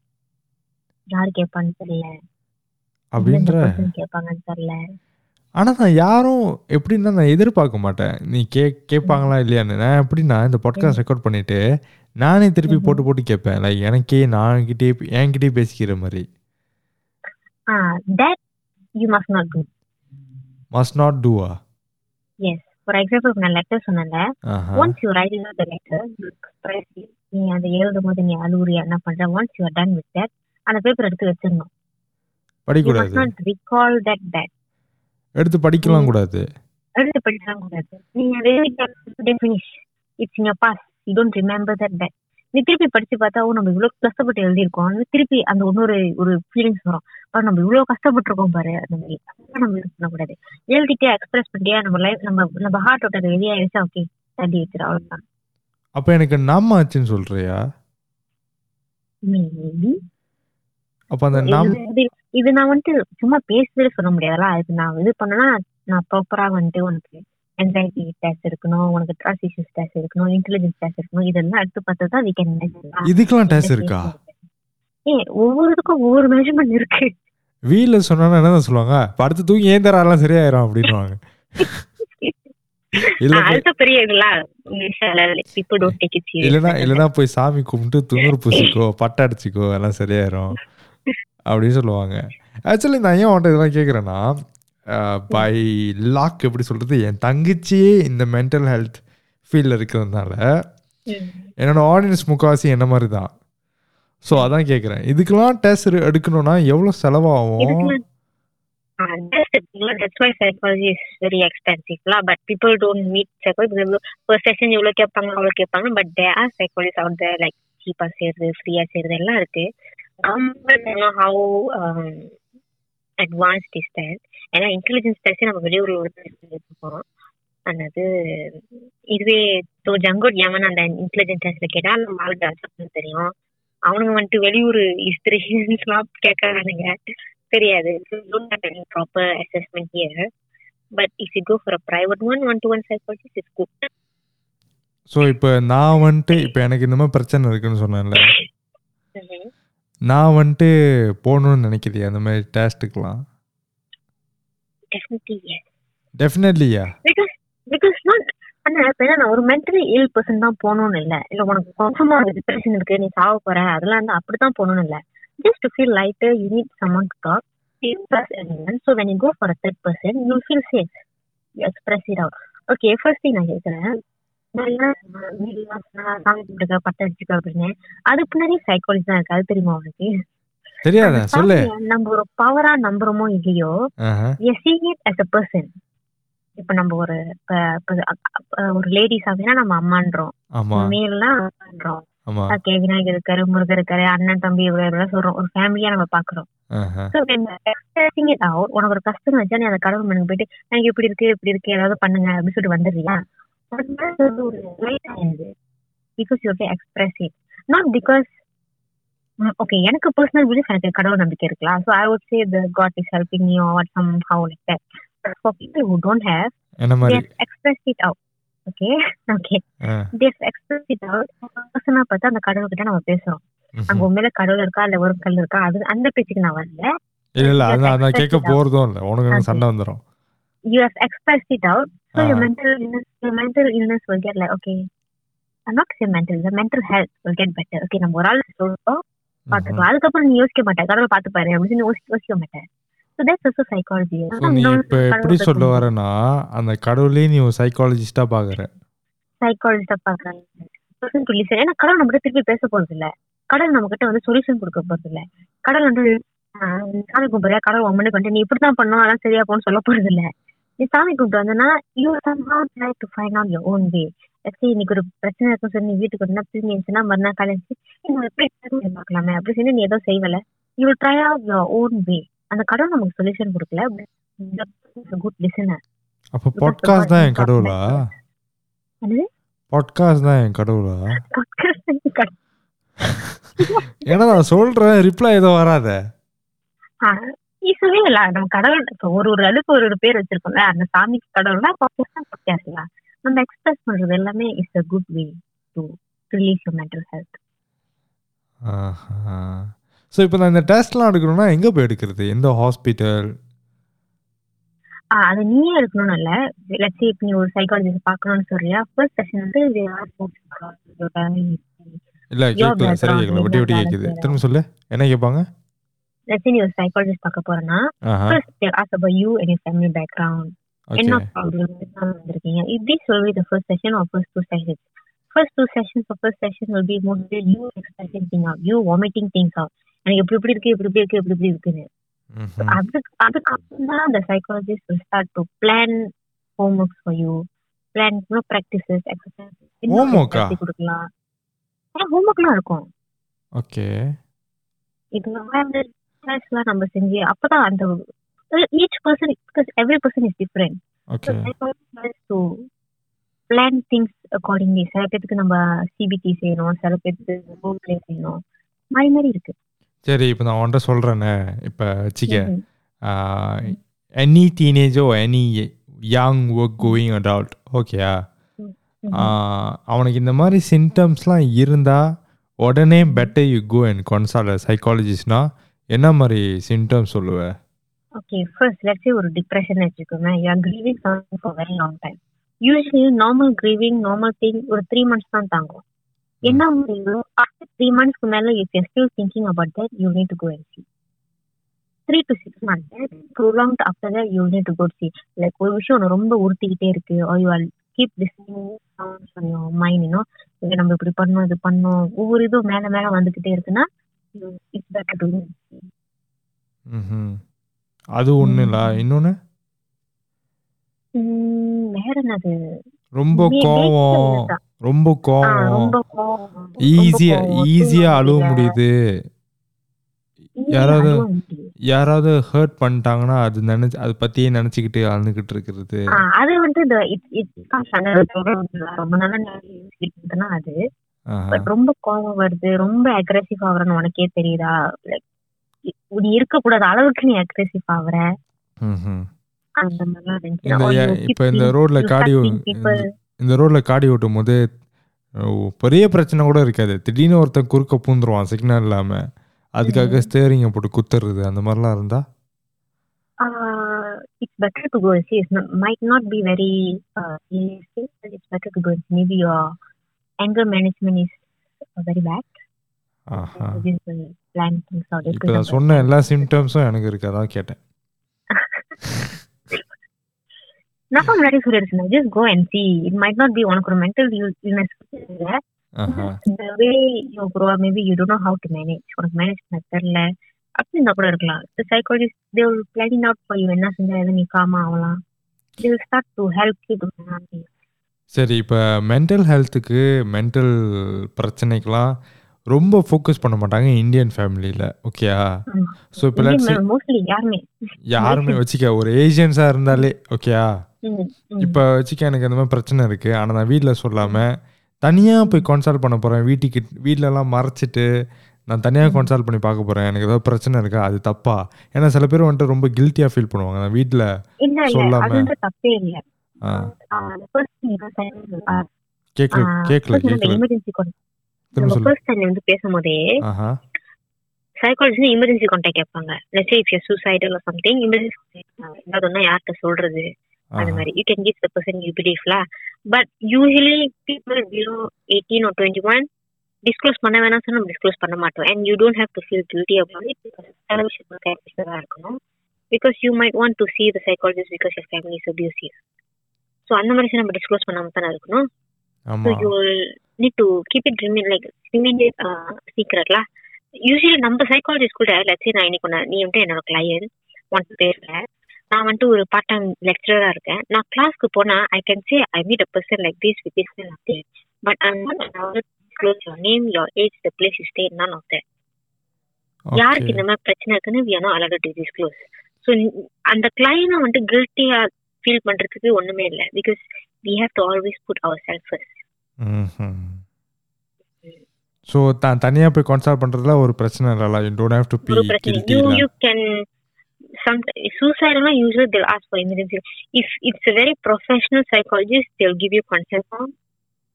யாரு கேட்பான்னு தெரியல.
அப்படின்ற
கேட்பாங்கன்னு தெரியல.
ஆனால் நான் யாரும் எப்படின்னா நான் எதிர்பார்க்க மாட்டேன். நீ கே கேட்பாங்களா இல்லையான்னு. நான் எப்படின்னா இந்த பாட்காஸ்ட் ரெக்கார்ட் பண்ணிட்டு நானே திருப்பி போட்டு போட்டு கேட்பேன். லைக் எனக்கே நான் கிட்டே என்கிட்டயே பேசிக்கிற மாதிரி.
ஆ that you must not do
must not டூவா
எஸ் ஃபார் எக்ஸாம்பிள் நான் லெட்டர் சொன்னேன்ல. Once you write the letter நீ அதை எழுதும் போது நீ அழுவுறியா என்ன பண்ற? Once you done with that அந்த பேப்பர் எடுத்து வச்சிடணும்.
படிக்கூடாது
நாட் recall that that
எடுத்து படிக்கலாம் கூடாது.
எடுத்து படிக்கலாம் கூடாது. நீங்க finish it's in past you don't remember that that நீ திருப்பி படிச்சு பார்த்தா ஓ நம்ம இவ்வளவு கஷ்டப்பட்டு எழுதியிருக்கோம். திருப்பி அந்த இன்னொரு ஒரு ஃபீலிங்ஸ் வரும். அப்ப நம்ம இவ்வளவு கஷ்டப்பட்டிருக்கோம் பாரு. அந்த மாதிரி. நம்ம இது பண்ணக்கூடாது எழுதிட்டே எக்ஸ்பிரஸ் பண்ணிட்டே நம்ம லைஃப் நம்ம நம்ம ஹார்ட்டோட வெளியே ஆயிடுச்சா? ஓகே தள்ளி வச்சிரு அவ்வளவுதான்.
அப்போ எனக்கு நாம ஆச்சுன்னு சொல்றியா?
மேபி
அப்போ அந்த நாம்
இது நான் வந்துட்டு சும்மா பேசுறது சொல்ல முடியாதுல்ல. இது நான் இது பண்ணனா நான் ப்ராப்பரா வந்துட்டு உனக்கு anxiety டெஸ்ட் இருக்கணும் உனக்கு ட்ரஸ்ட் இஷ்யூஸ் டெஸ்ட் இருக்கணும் இன்டெலிஜென்ஸ் டெஸ்ட் இருக்கணும் இதெல்லாம் எடுத்து பார்த்தா தான் can measure.
இதுக்கெல்லாம் டேஸ் இருக்கா?
ஏ ஒவ்வொருத்துக்கும் ஒவ்வொரு மெஷர்மெண்ட் இருக்கு.
வீட்டில் சொன்னா என்ன சொல்லுவாங்க? படுத்து தூங்கி ஏன் தராலாம் சரியாயிரும் அப்படின்னுவாங்க. இல்ல போய்-
அதுதான் பெரிய இதெல்லாம் பீப்புள் டோன்ட் டேக் இட்
இல்லைன்னா
சீரியஸ்
இல்லைன்னா போய் சாமி கும்பிட்டு துணூறு பூசிக்கோ பட்டை அடிச்சுக்கோ எல்லாம் சரியாயிரும். அப்படின்னு சொல்லுவாங்க. ஆக்சுவலி நான் ஏன் உன்ட்ட இதெல்லாம் கேட்குறேன்னா பை லாக் எப்படி சொல்றது என் தங்கச்சியே இந்த மென்டல் ஹெல்த் ஃபீல்டில் இருக்கிறதுனால என்னோட ஆடியன்ஸ் முக்காவாசி என்ன மாதிரி தான் ஸோ அதான் கேட்குறேன் இதுக்கெல்லாம் டெஸ்ட் எடுக்கணும்னா எவ்வளோ செலவாகும்?
that's why psychology is very expensive lah. But people don't meet psychology because per session இவ்வளவு கேட்பாங்க அவ்வளவு கேட்பாங்க. But there are psychologists out there like சீப்பா செய்யறது ஃப்ரீயா செய்யறது எல்லாம் இருக்கு. நம்ம how um, advanced is ஏன்னா இன்டெலிஜென்ஸ் டெஸ்ட் நம்ம வெளியூரில் போகிறோம் அதாவது இதுவே தோ ஜங்கோட் யமன் அந்த இன்டெலிஜென்ஸ் டெஸ்ட்ல கேட்டால் நம்ம ஆளுக்கு அர்த்தம் தெரியும். அவனுங்க வந்துட்டு வெளியூர் ஹிஸ்டரிஸ்லாம் கேட்கறானுங்க தெரியாது. Proper assessment here but if you go for a private one one to one psychologist is good
so இப்போ நான் வந்துட்டு இப்போ எனக்கு இந்த மாதிரி பிரச்சனை இருக்குன்னு சொன்னேன்ல. நான் வந்துட்டு போகணும்னு நினைக்கிறியா அந்த மாதிரி டேஸ்ட்டுக்கெலாம் டெஃபினெட்லியா
பிகாஸ் நாட் ஆனா இப்ப என்ன ஒரு மென்டலி இல் பர்சன் தான் போகணும்னு இல்ல இல்ல உனக்கு கொஞ்சமா ஒரு டிப்ரெஷன் இருக்கு நீ சாவ போற அதெல்லாம் வந்து அப்படிதான் போகணும்னு இல்ல just to feel lighter you need someone to talk anyone. So when you go for a third person, you'll feel safe. You express it out. Okay, first thing நான் கேட்கிறேன் சாமி கும்பிடுங்க பட்டை அடிச்சுக்க அப்படின்னு அதுக்கு பின்னாடி சைக்காலஜி தான் இருக்கு அது தெரியுமா உனக்கு
தெரியாத? சொல்லு.
நம்ம ஒரு பவரா நம்புறோமோ இல்லையோ seeing it as a person. இப்ப நம்ம ஒரு அ- அ- ஒரு லேடிஸ் அப்படின்னா நம்ம அம்மான்றோம். மேல்னா அப்பான்றோம்
ஆமா.
ஓகே விநாயகர் இருக்காரு முருகர் இருக்காரு அண்ணன் தம்பி இவ்வளவு சொல்றோம். ஒரு ஃபேமிலியா நம்ம பாக்குறோம். இட் உனக்கு ஒரு கஷ்டம் வச்சா நீ அந்த கடவுள் மனுக்கு போயிட்டு எனக்கு இப்படி இருக்கு இப்படி இருக்கு ஏதாவது பண்ணுங்க அப்படின்னு சொல்லிட்டு வந்துடுறியா? Because you express it not because okay எனக்கு பர்சனல் பிலீஃப் எனக்கு கடவுள் நம்பிக்கை இருக்கலாம் so I would say the God is helping you or somehow like that but for people who don't have
என்ன மாதிரி?
Express it out okay
okay.
They express it out பர்சனா பார்த்து அந்த கடவுள் கிட்ட நம்ம பேசுறோம். அங்க. உண்மையில கடவுள் இருக்கா? இல்ல ஒரு கல் இருக்கா? அது அந்த பேச்சுக்கு நான் வரல.
இல்ல இல்ல அதான் கேட்க. போறதும் இல்ல. உனக்கு. சண்டை வந்துரும்.
You have expressed it out, so your
Ah.
mental illness, your mental illness will get like okay. I'm not saying mental, the mental health will get better. Okay, நம்ம ஒரு ஆள் சொல்றோம் பாத்துக்கலாம் அதுக்கப்புறம் நீ யோசிக்க மாட்டேன் கடவுள் பாத்துப்பாரு அப்படின்னு சொல்லி யோசிக்க யோசிக்க மாட்டேன்
நீ இப்ப எப்படி சொல்ல வரேன்னா அந்த கடவுளே நீ ஒரு சைக்காலஜிஸ்டா பாக்குற.
சைக்காலஜிஸ்டா listen. ஏன்னா கடவுள் நம்ம கிட்ட திருப்பி பேச போறது இல்ல கடவுள் நம்ம கிட்ட வந்து சொல்யூஷன் கொடுக்க போறது இல்ல கடவுள் வந்து சாமி கும்பிடுறியா? கடவுள் உன் முன்னாடி வந்து நீ இப்படித்தான் பண்ணணும் அதெல்லாம் சரியா போன்னு சொல்ல போறது இல்ல நீ சாமி கும்பிட்டு வந்தனா you somehow try to find out your own way சரி இன்னைக்கு ஒரு பிரச்சனை இருக்கும் சொல்லி நீ வீட்டுக்கு வந்தா திரும்பி இருந்துச்சுன்னா மறுநாள் காலேஜ் நீங்க எப்படி பார்க்கலாமே அப்படி சொல்லி நீ ஏதோ செய்வல you try out your own way அந்த கடவுள் நமக்கு சொல்யூஷன் கொடுக்கல good listener.
அப்போ பாட்காஸ்ட் தான் என் கடவுளா? பாட்காஸ்ட் தான் என் கடவுளா
கட-
ஏன்னா நான் சொல்றேன் ரிப்ளை ஏதோ வராத
ஆ, ஈஸியே இல்ல. நம்ம கடவுள் இப்ப ஒரு ஒரு அளவுக்கு ஒரு ஒரு பேர் வச்சிருக்கோம்ல அந்த சாமிக்கு கடவுள்னா நம்ம எக்ஸ்பிரஸ் பண்றது எல்லாமே is a good way to release your mental health
so இப்போ நான் இந்த டெஸ்ட்லாம் எடுக்கணும்னா எங்கே போய் எடுக்கிறது? எந்த ஹாஸ்பிட்டல்
அது நீயே இருக்கணும்னு இல்ல. லட்சி இப்ப நீ ஒரு சைக்காலஜிஸ்ட் பாக்கணும்னு சொல்றியா? ஃபர்ஸ்ட் செஷன் வந்து
இல்லை கேட்கல சரி
background,
கேட்கல விட்டு
என்ன
கேட்குது திரும்ப சொல்லு. என்ன கேட்பாங்க
லட்சி நீ ஒரு சைக்காலஜிஸ்ட் பார்க்க போறேன்னா
ஆஹா
first they ask about you and your family background
okay
என்ன ப்ராப்ளம் வந்திருக்கீங்க if this will be the first session or first two sessions first two sessions or first session will be mostly you expressing things out you vomiting things out எனக்கு எப்படி இப்படி இருக்கு இப்படி இப்படி இருக்கு இப்படி இப்படி இருக்குன்னு அதுக்கு அதுக்கப்புறம் தான் the psychologist will start to plan homeworks for you plan you know, practices exercises என்ன
Homework ஆ?
exercise கொடுக்கலாம் ஹோம்ஒர்க்லாம் இருக்கும்
ஓகே
இது மாதிரி எல்லாம் நம்ம செஞ்சு அப்பதான் அந்த each person because every person is different
okay
to plan things accordingly சில பேருக்கு நம்ம சிபிடி செய்யணும் சில பேருக்கு பிளே செய்யணும். மாதிரி மாதிரி இருக்கு.
சரி இப்போ நான் உன்ட்ட சொல்கிறேனே இப்போ வச்சிக்க. Any டீனேஜோ any young work going adult ஓகேயா. அவனுக்கு இந்த மாதிரி சிம்டம்ஸ்லாம் இருந்தால் உடனே better you go and consult சைக்காலஜிஸ்ட்னா என்ன மாதிரி சிம்டம்ஸ் சொல்லுவேன்
ஓகே ஃபர்ஸ்ட் லெட்ஸ் சே ஒரு டிப்ரெஷன் வச்சுக்கோங்க you are grieving something for very long time usually normal grieving normal thing ஒரு த்ரீ மந்த்ஸ் தான் தாங்கும். என்ன முடியுதோ ஆஃப்டர் த்ரீ மந்த்ஸ்க்கு மேல if you still thinking about that you need to go and see three to six months prolonged after that you need to go see like ஒரு விஷயம் ரொம்ப உறுத்திக்கிட்டே இருக்கு. Are you are keep listening mind இன்னும் நம்ம இப்படி பண்ணோம் இது பண்ணோம் ஒவ்வொரு இதுவும் மேல மேல வந்துகிட்டே இருக்குன்னா
ம் அது ஒன்றும் இல்லை
வேற என்னது
ரொம்ப கோவம். ரொம்ப கோவம் ஈஸியா ஈஸியா அழுவ. முடியுது யாராவது-. யாராவது ஹர்ட் பண்ணிட்டாங்கன்னா அது நினைச்சு அதை பத்தியே நினைச்சுக்கிட்டு அழுதுகிட்டு இருக்கிறது
அது வந்து இந்த. ரொம்ப நாளா அது. பட் ரொம்ப கோவம் வருது. ரொம்ப அக்ரெசிவ் ஆகுறன்னு உனக்கே தெரியுதா? லைக் நீ இருக்கக்கூடாத. அளவுக்கு நீ அக்ரெசிவ் ஆகுற. அந்த மாதிரிலாம் இருந்துச்சு.
இப்ப இந்த ரோட்ல காடி இந்த ரோட்ல காடி ஓட்டும் போது பெரிய பிரச்சனை கூட இருக்காது. திடீர்னு ஒருத்தன் குறுக்க பூந்துருவான் சிக்னல் இல்லாம. அதுக்காக ஸ்டேரிங்க போட்டு குத்துறது அந்த மாதிரிலாம் இருந்தா?
uh, it's better to go and see. It might not be very uh, realistic, but it's better anger management is uh, very bad.
இப்போ நான் சொன்ன எல்லா சிம்டம்ஸும் எனக்கு இருக்கு அதான் கேட்டேன்
நான் உனக்கு ஒரு The way you grow up, maybe you don't know how to manage. உனக்கு மேனேஜ் பண்ண தெரியல அப்படின்னா கூட இருக்கலாம் the psychologist they will plan it out for you என்ன செஞ்சா எது நீ காமா ஆகலாம் they will start to help you to manage.
சரி இப்போ மென்டல் ஹெல்த்துக்கு மென்டல் பிரச்சனைக்கெலாம் ரொம்ப ஃபோக்கஸ் பண்ண மாட்டாங்க இந்தியன் ஃபேமிலியில் ஓகேயா
ஆமா.
ஸோ இப்போ
யாருமே.
வச்சுக்க ஒரு ஏஜென்ட்ஸாக இருந்தாலே ஓகேயா
ம்.
இப்போ வச்சுக்க எனக்கு அந்த மாதிரி பிரச்சனை இருக்குது ஆனால் நான் வீட்டில் சொல்லாமல் தனியாக போய் கன்சல்ட் பண்ண போகிறேன் வீட்டுக்கு வீட்டிலலாம் மறைச்சிட்டு நான் தனியாக கன்சல்ட் பண்ணி பார்க்க போகிறேன் எனக்கு ஏதாவது பிரச்சனை இருக்கா? அது தப்பா? ஏன்னா சில பேர் வந்துட்டு ரொம்ப கில்ட்டியாக ஃபீல் பண்ணுவாங்க. நான் வீட்டில்
இல்ல. அது தப்பே இல்ல
ஆ
ஃபர்ஸ்ட் டைம் வந்து பேசும்போதே
ஆஹா.
சைக்காலஜி எமர்ஜென்சி கான்டாக்ட் கேட்பாங்க. Let's if you are something emergency ஒண்ணா யார்கிட்ட சொல்றது? அந்த மாதிரி. You can give the person you பிலீஃப்ல but usually people below eighteen or twenty one disclose பண்ண வேணாம் சொன்னா நம்ம டிஸ்க்ளோஸ் பண்ண மாட்டோம். And you don't have to feel guilty about it because television கேரக்டர்ஸாக இருக்கணும் because you might want to see the psychologist because your family is abusive so அந்த மாதிரி நம்ம டிஸ்க்ளோஸ் பண்ணாம தானே இருக்கணும்.
So
you need to keep it remain like remain சீக்ரெட்ல usually நம்ம psychologist கூட லட்சி நான் இன்னைக்கு ஒன்று நீ வந்துட்டு என்னோட கிளையன்ட் ஒன் பேர்ல நான் வந்துட்டு ஒரு பார்ட் டைம் லெக்சரரா இருக்கேன். நான் கிளாஸ்க்கு போனா I can say I meet a person like this with this nothing but I not close your name your age the place you stay none of யாருக்கு இந்த மாதிரி பிரச்சனை இருக்குன்னு we are not allowed to disclose so அந்த கிளைனை வந்துட்டு கில்ட்டியா feel பண்றதுக்கு ஒண்ணுமே இல்லை. Because we have to always put our self first
so the தனியாக போய் கன்சல்ட் பண்ணுறதுல ஒரு பிரச்சனை இல்லைல்ல you
don't have
to
be
guilty
you can some சூசைட்லாம் usually they'll ask for emergency if it's very professional psychologist they'll give you consent form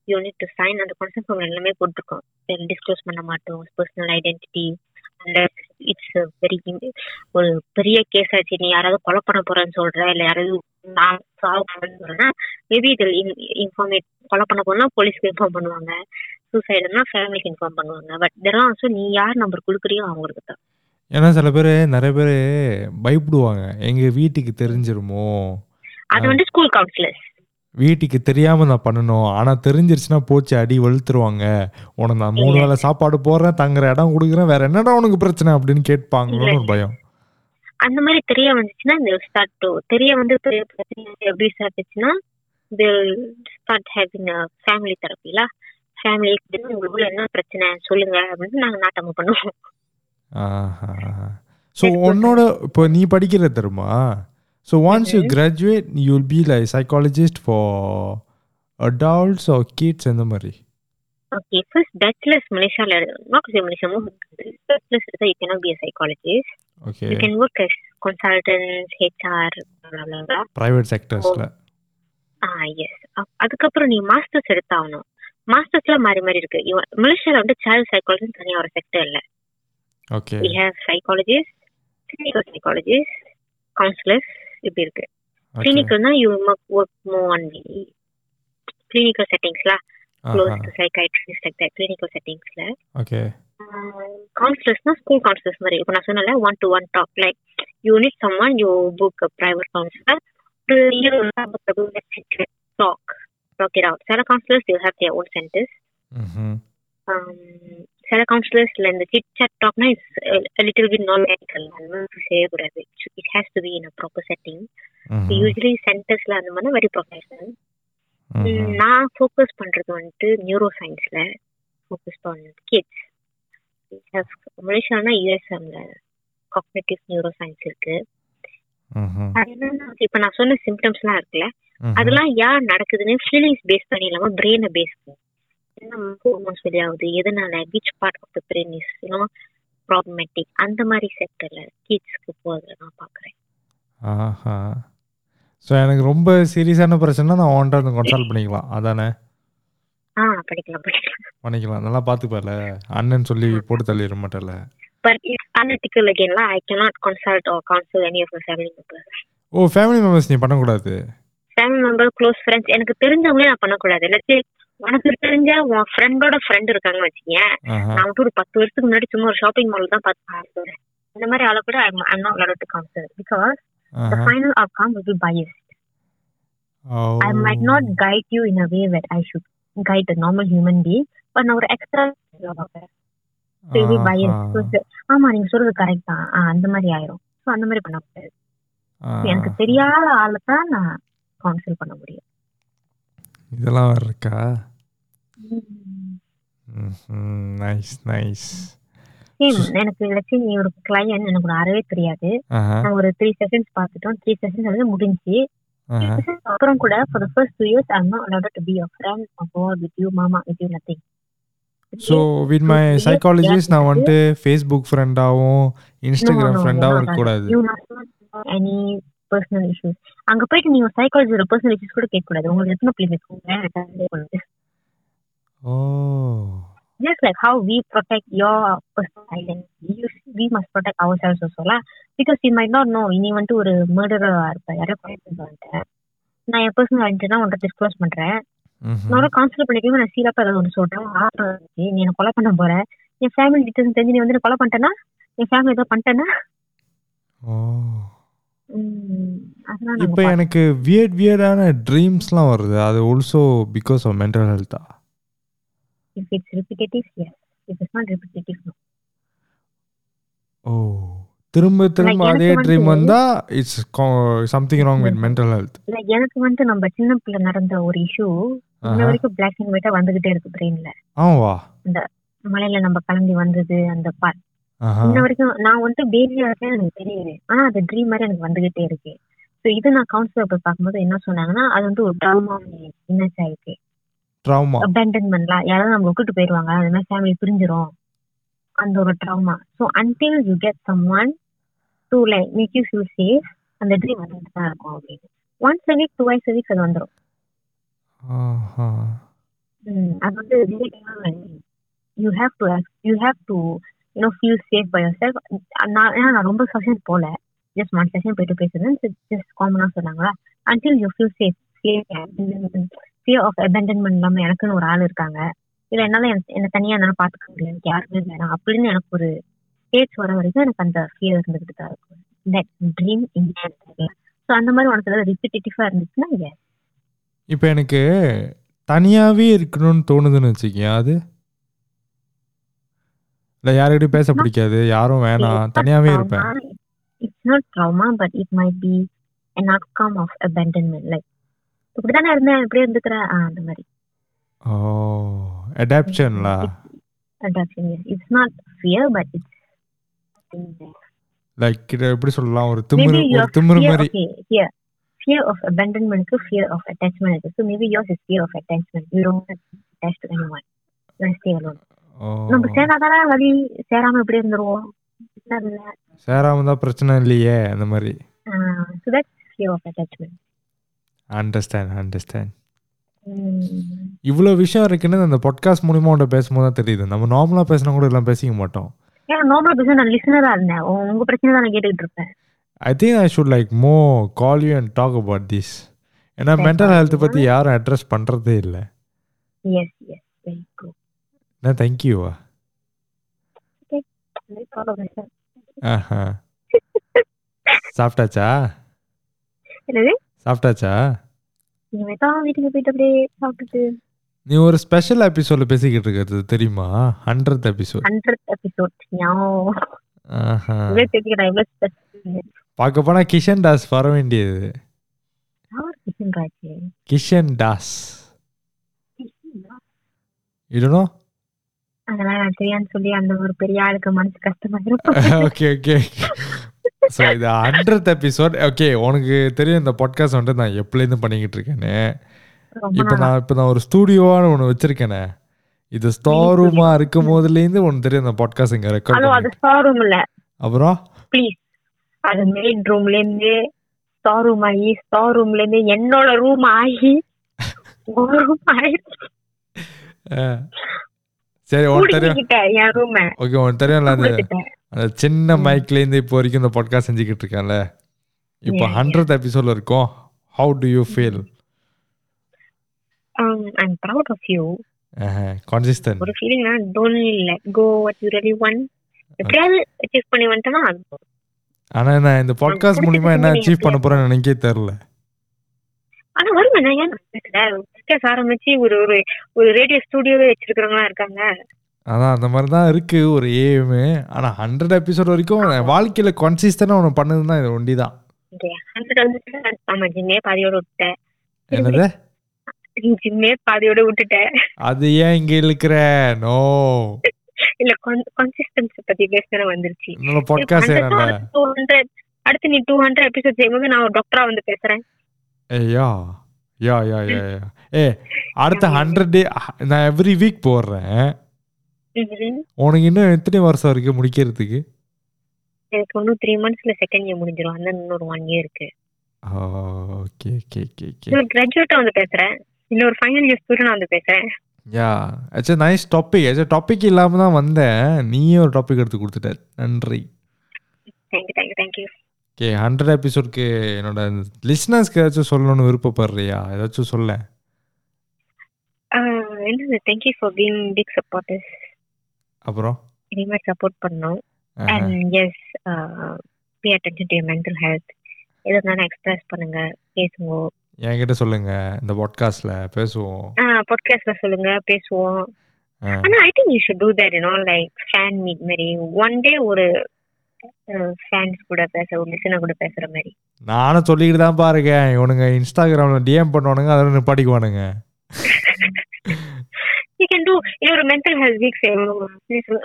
you need to sign அந்த consent form எல்லாமே போட்டிருக்கோம். Disclose பண்ண மாட்டோம். Personal identity and it's very ஒரு பெரிய case ஆச்சு. நீ யாராவது கொலை பண்ண போறேன்னு சொல்ற இல்ல யாராவது நான் சால்வ் பண்ண சொல்றேன்னா மேபி இதில் இன்ஃபார்மேட் கொலை பண்ண போனா போலீஸ்க்கு இன்ஃபார்ம் பண்ணுவாங்க. சூசைடுனா ஃபேமிலிக்கு இன்ஃபார்ம் பண்ணுவாங்க. பட் இதெல்லாம் ஆல்சோ நீ யார் நம்பர் கொடுக்குறியோ அவங்களுக்கு தான்.
ஏன்னா சில பேர் நிறைய பேர் பயப்படுவாங்க. எங்கள் வீட்டுக்கு தெரிஞ்சிருமோ?
அது வந்து ஸ்கூல் கவுன்சிலர்ஸ்
வீட்டுக்கு தெரியாமல் நான் பண்ணணும். ஆனால் தெரிஞ்சிருச்சுன்னா போச்சு அடி வெளுத்துருவாங்க. உனக்கு நான் மூணு வேளை சாப்பாடு போடுறேன் தங்குற இடம் கொடுக்குறேன் வேற என்னடா உனக்கு பிரச்சனை அப்படின்னு கேட்பாங்களோன்னு ஒரு பயம்.
அந்த மாதிரி தெரிய வந்துச்சுன்னா இந்த ஸ்டார்ட் டு தெரிய வந்து எப்படி ஸ்டார்ட் ஆச்சுன்னா ஸ்டார்ட் ஹேவிங் ஃபேமிலி தெரப்பில ஃபேமிலி உங்களுக்குள்ள என்ன பிரச்சனை? சொல்லுங்க அப்படின்னு நாங்க நாட்டமா பண்ணுவோம்.
ஸோ உன்னோட இப்போ நீ படிக்கிற தெரியுமா? so once you graduate you will be like psychologist for adults or kids இந்த மாதிரி
ஓகே ஃபர்ஸ்ட் பேச்சுலர்ஸ் மலேசியால நாட் சே மலேசியா பேச்சுலர்ஸ் எடுத்தா you cannot be a psychologist
okay
you can work as consultant HR
private செக்டர்ஸில்
ah S அதுக்கப்புறம் நீ masters எடுத்தாகணும் மாஸ்டர்ஸ்ல மாறி மாறி இருக்கு மலேசியால வந்து சைல்ட் சைக்காலஜி தனியா ஒரு செக்டர் இல்ல
okay
we have psychologists clinical psychologists counselors இப்படி இருக்கு கிளினிக்கல்னா you work more on the clinical செட்டிங்ஸ்ல close to psychiatrist like that clinical செட்டிங்ஸ்ல
okay
கவுன்சிலர்ஸ்னா ஸ்கூல் கவுன்சிலர்ஸ் மாதிரி இப்போ நான் சொன்னல one to one talk like you need someone you book private counsellor to hear talk talk it out சில counsellors you have their own centres சில கவுன்சிலர்ஸ்ல இந்த sit chat டாக்னா இட்ஸ் லிட்டில் பிட் நான் எத்திக்கல் செய்யக்கூடாது. It has to be in a proper setting usually சென்டர்ஸ்ல அந்த மாதிரி very professional நான் ஃபோக்கஸ் பண்றது வந்துட்டு நியூரோ சயின்ஸ்ல ஃபோக்கஸ் பண்ண கிட்ஸ் மலேசியானா யூஎஸ்எம்ல காக்னேட்டிவ் நியூரோ சயின்ஸ் இருக்கு. இப்ப நான் சொன்ன சிம்டம்ஸ்லாம் இருக்குல்ல அதெல்லாம் யார் நடக்குதுன்னு ஃபீலிங்ஸ் பேஸ் பண்ணி இல்லாம பிரெயினை பேஸ் பண்ணி என்ன ஹோர்மோன்ஸ் வெளியாகுது எதனால? Which part of the brain is you know problematic அந்த மாதிரி செக்டர்ல கிட்ஸ்க்கு போகிறத நான் பாக்குறேன்
ஆஹா. ஸோ எனக்கு ரொம்ப சீரியஸான பிரச்சனை நான் ஒன்றை கன்சல்ட் பண்ணிக்கலாம். அதானே?
ஆ படிக்கலாம் படிக்கலாம்.
பண்ணிக்கலாம். நல்லா பார்த்துப்பார்ல. அண்ணன் சொல்லி போட்டு தள்ளிட மாட்டேல
but it's analytical அகேன்லாம் I cannot consult or counsel any of my family members
O family members நீ பண்ணக்கூடாது.
ஃபேமிலி மெம்பர் க்ளோஸ் ஃப்ரெண்ட்ஸ் எனக்கு தெரிஞ்சவங்களே நான் பண்ணக்கூடாது. இல்லாட்டி உனக்கு தெரிஞ்ச உன் ஃப்ரெண்டோட ஃப்ரெண்ட் இருக்காங்கன்னு வச்சுக்கேன் நான் வந்து ஒரு பத்து வருஷத்துக்கு முன்னாடி சும்மா ஒரு ஷாப்பிங் மால் தான் பார்த்து இந்த மாதிரி ஆளை கூட I'm not counsel because the
ஆஹா.
final outcome will be biased.
ஓ.
I might not guide you in a way that I should guide a normal human being, but நான் ஒரு எக்ஸ்ட்ரா ஆமா நீங்க சொல்றது கரெக்ட் தான். அந்த மாதிரி ஆயிரும். ஸோ அந்த மாதிரி பண்ணக்கூடாது. So, எனக்கு. தெரியாத ஆளை தான் நான் கவுன்சில் பண்ண முடியும்.
இதெல்லாம் வேற இருக்கா? நைஸ் நைஸ்
எனக்கு லட்சுமி ஒரு கிளையன் எனக்கு ஒரு அறவே தெரியாது. நான் ஒரு த்ரீ செகண்ட்ஸ் பார்த்துட்டோம். த்ரீ செகண்ட்ஸ் வந்து முடிஞ்சு அப்புறம் கூட for the first two years I'm not allowed to be your friend or go out with you mama with you nothing.
So with my
So,
psychologist நான் வந்துட்டு ஃபேஸ்புக் ஃப்ரெண்டாகவும்
No,
Instagram ஃப்ரெண்டாகவும் இருக்கக்கூடாது.
You personal issues. அங்க போயிட்டு நீங்க சைக்காலஜியோட personal issues கூட கேட்க கூடாது உங்களுக்கு எத்தனை பிள்ளை இருக்குங்க
ஓ.
Just like how we protect your personal identity. You, we must protect ourselves also lah. Because you might not know நீ வந்துட்டு ஒரு மர்டரா இருப்ப யாரோ கொலை பண்ணிட்டு நான் என் பர்சனல் ஐடென்டி தான் உன்கிட்ட டிஸ்க்ளோஸ் பண்றேன். நான் கவுன்சில் பண்ணிக்கவே நான் சீராப்பா ஏதாவது ஒன்று சொல்றேன். இருந்துச்சு நீ என்ன கொலை பண்ண போற? என் ஃபேமிலி டீட்டெயில்ஸ் தெரிஞ்சு நீ வந்து கொலை பண்ணிட்டேன்னா? என் ஃபேமிலி ஏதோ பண்ணிட்டேன்னா
ஓ
ம், அதெல்லாம் நாங்க
இப்போ எனக்கு வியர்ட் வியர்டான ட்ரீம்ஸ்லாம் வருது. அது ஆல்சோ பிகாஸ் ஆஃப் மென்டல் ஹெல்த்தா
it's repetitive yes if it's not repetitive no.
ஓ திரும்ப திரும்ப அதே ட்ரீம்
வந்து-
it's something wrong with mental
health எனக்கு வந்து நம்ம சின்ன பிள்ளை நடந்த ஒரு இஷ்யூ இன்ன. வரைக்கும் பிளாக் அண்ட் ஒயிட்டா வந்துகிட்டே இருக்கு பிரெயின்ல
ஆமாவா?
மலையில நம்ம கிளம்பி வந்தது அந்த part
ஆஹா.
இன்ன வரைக்கும் நான் வந்துட்டு பேபியா இருக்கேன் எனக்கு தெரியுது ஆனா அது ட்ரீம் மாதிரி எனக்கு வந்துகிட்டே இருக்கு. ஸோ இது நான் கவுன்சிலர் போய் பார்க்கும்போது என்ன சொன்னாங்கன்னா அது வந்து ஒரு ட்ராமா இன்னஸ் ஆயிருக்கு.
ட்ராமா
அபேண்டன்மெண்ட்லாம் யாராவது நம்ம விட்டுட்டு போயிடுவாங்க அந்த மாதிரி ஃபேமிலி பிரிஞ்சிரும். அந்த ஒரு trauma so until you get someone to like make you feel safe அந்த ட்ரீம் வந்துட்டு தான் இருக்கும் அப்படின்னு. Once a week twice week அது வந்துடும்
ஆஹா.
அது வந்து you have to you have to you know feel safe by yourself நான் ஏன்னா நான் ரொம்ப செஷன் போல. ஜஸ்ட் ஒன் செஷன் போயிட்டு பேசுறேன் ஜஸ்ட் காமனாக சொன்னாங்களா? Until you feel safe fear of abandonment இல்லாமல் எனக்குன்னு ஒரு ஆள் இருக்காங்க. இல்லை என்னால் என்னை தனியாக என்னால் பார்த்துக்க முடியல. எனக்கு யாருமே வேணாம். அப்படின்னு எனக்கு ஒரு ஸ்டேஜ் வர வரைக்கும் எனக்கு அந்த ஃபியர் இருந்துகிட்டு தான் இருக்கும். தட் ட்ரீம் இந்தியா ஸோ அந்த மாதிரி உனக்கு ஏதாவது ரிப்பிட்டேட்டிவாக இருந்துச்சுன்னா
இப்போ எனக்கு தனியாகவே இருக்கணும்னு தோணுதுன்னு வச்சுக்கேன் அது? இல்லை யாருக்கிட்டையும் பேச பிடிக்காது யாரும் வேணாம் தனியாவே இருப்பேன்
it's not trauma but it might be an outcome of abandonment like இப்படிதானே இருந்தேன் இப்படியே இருந்துக்கிறேன் அந்த மாதிரி
ஓ அடாப்ஷன்லா லைக் இதை எப்படி சொல்லலாம் ஒரு திமிரு திமிரு மாதிரி
attachment இருக்கு to attach to anyone you want
ஓ
நம்ம சேராதானே வழி சேராம இப்படியே இருந்துருவோம்?
சேராம தான் பிரச்சனை இல்லையே அந்த மாதிரி.
so that's fear of attachment
understand understand
mm.
இவ்வளோ விஷயம் இருக்குன்னு அந்த பாட்காஸ்ட் மூலியமா உன்ட்ட பேசும்போது தான் தெரியுது. நம்ம நார்மலாக பேசினா கூட எல்லாம் பேசிக்க மாட்டோம்.
ஏன்னா நார்மல் பேச நான் லிசனரா இருந்தேன். உ- உங்க பிரச்சனை தான் நான் கேட்டுக்கிட்டு இருப்பேன்.
I think I should like more call you and talk about this ஏன்னா மென்டல் ஹெல்த். பற்றி யாரும் அட்ரஸ் பண்ணுறதே இல்லை.
எஸ் எஸ் வெரி குட்
என்ன தேங்க்யூவா
ஆஃப் மைசெல்ஃப்
ஆஹா சாப்பிட்டாச்சா? சாப்பிட்டாச்சா நீ ஒரு ஸ்பெஷல் எபிசோட பேசிக்கிட்டு இருக்கிறது தெரியுமா? ஹண்ட்ரட் எபிசோட்
ஹண்ட்ரட் எபிசோட்
ஆஹா. பார்க்க போனா கிஷன் தாஸ் வர வேண்டியது.
கிஷன் ராஜ்?
கிஷன் தாஸ். இடனோ
அதெல்லாம் நான் தெரியான்னு சொல்லி அந்த ஒரு பெரிய ஆளுக்கு மனசு கஷ்டமா இருக்கும்
ஓகே ஓகே ஸோ இது ஹண்ட்ரட் எபிசோட் ஓகே உனக்கு தெரியும் இந்த பாட்காஸ்ட் வந்துட்டு நான் எப்பலேருந்து பண்ணிக்கிட்டு இருக்கேன்னு. இப்போ. நான் இப்போ நான் ஒரு ஸ்டூடியோவான ஒன்று வச்சிருக்கேனே. இது ஸ்டோர் ரூமா இருக்கும் போதுலேருந்து உனக்கு தெரியும் இந்த பாட்காஸ்ட் இங்கே ரெக்கார்ட்
அது ஸ்டார் ரூம் இல்ல.
அப்புறம்?
ப்ளீஸ் அது மெயின் ரூம்ல இருந்து ஸ்டார் ரூம் ஆகி ஸ்டார் ரூம்ல இருந்து என்னோட ரூம் ஆகி ரூம்
அஹ், சரி உனக்கு தெரியும். ஓகே உனக்கு தெரியும்ல அந்த அந்த சின்ன மைக்லேருந்து இப்போ வரைக்கும் இந்த பாட்காஸ்ட் செஞ்சுக்கிட்டு இருக்கேன்ல. இப்போ. ஹண்ட்ரட் எபிசோட்ல இருக்கோம். How do you feel
um, I'm proud of you. ஒரு really want. எப்படியாவது அச்சீவ் பண்ணி.
ஆனா நான் இந்த பாட்காஸ்ட் மூலியமா என்ன அச்சீவ் பண்ண போறேன்னு எனக்கே தெரியல.
ஆனா வருமே? நான் ஏன் பாட்காஸ்ட் ஆரம்பிச்சு ஒரு ஒரு ஒரு ரேடியோ ஸ்டுடியோவே வச்சிருக்கிறவங்களா இருக்காங்க.
அதான் அந்த மாதிரி தான் இருக்கு ஒரு ஏஎம் ஆனா ஹண்ட்ரட் எபிசோட் வரைக்கும் வாழ்க்கையில கான்சிஸ்டன்டா ஒன்று பண்ணது தான் இது ஒண்டி தான்
ஆமா ஜிம்மே பாதியோட விட்டேன்
என்னது?
ஜிம்மே பாதியோட விட்டுட்டேன்.
அது ஏன் இங்க இழுக்கிற? நோ
இல்ல கன்சிஸ்டன்சி பத்தி பேசுற வந்துருச்சு. அடுத்து நீ டூ ஹண்ட்ரட் எபிசோட் செய்யும்போது நான் ஒரு டாக்டரா வந்து பேசுறேன்.
ஏய்யா யா யா யா யா ஏ அடுத்த ஹண்ட்ரட் டே நான் எவ்ரி வீக் போடுறேன்.
ம்ஹும்.
உனக்கு இன்னும் எத்தனை வருஷம் இருக்கு முடிக்கிறதுக்கு?
எனக்கு இன்னும் த்ரீ மந்த்ஸ்ல செகண்ட் இயர் முடிஞ்சிடும் அந்த இன்னொரு ஒன் இயர் இருக்கு.
ஓகே ஓகே ஓகே ஓகே
கிராஜுவேட்டா வந்து பேசுறேன். இன்னொரு ஃபைனல் இயர் ஸ்டூடெண்ட் வந்து பேசுறேன்.
Yeah actually nice topic actually topic இல்லாமல் தான் வந்தேன். நீயே ஒரு டாபிக் எடுத்து கொடுத்துட்ட. நன்றி.
Thank you
thank you thank you okay hundred எபிசோட்க்கு என்னோட லிஸ்னர்ஸ்க்கு ஏதாச்சும் சொல்லணும்னு விருப்பப்படுறியா? ஏதாச்சும் சொல்ல.
என்னது thank you for being big supporters
அப்புறம்?
இனிமேல் சப்போர்ட் பண்ணணும்.
ஆஹா.
And yes pay attention to mental health எது இருந்தாலும் எக்ஸ்பிரஸ் பண்ணுங்க பேசுங்க.
என்கிட்ட சொல்லுங்க இந்த பாட்காஸ்ட்ல பேசுவோம்.
பாட்காஸ்ட்ல சொல்லுங்க பேசுவோம்.
ஆ.
ஆனா I think you should do that you know like fan meet மாதிரி. ஒன் டே ஒரு ஃபேன்ஸ் கூட பேச லிசனர் கூட பேசுற மாதிரி.
நானும் சொல்லிக்கிட்டு தான் பாருங்க இவனுங்க இன்ஸ்டாகிராம்ல டிஎம் பண்ணுவானுங்க அதோட நிப்பாட்டிக்குவானுங்க.
யூ கேன் டூ இது ஒரு மென்டல் ஹெல்த் வீக்ஸ்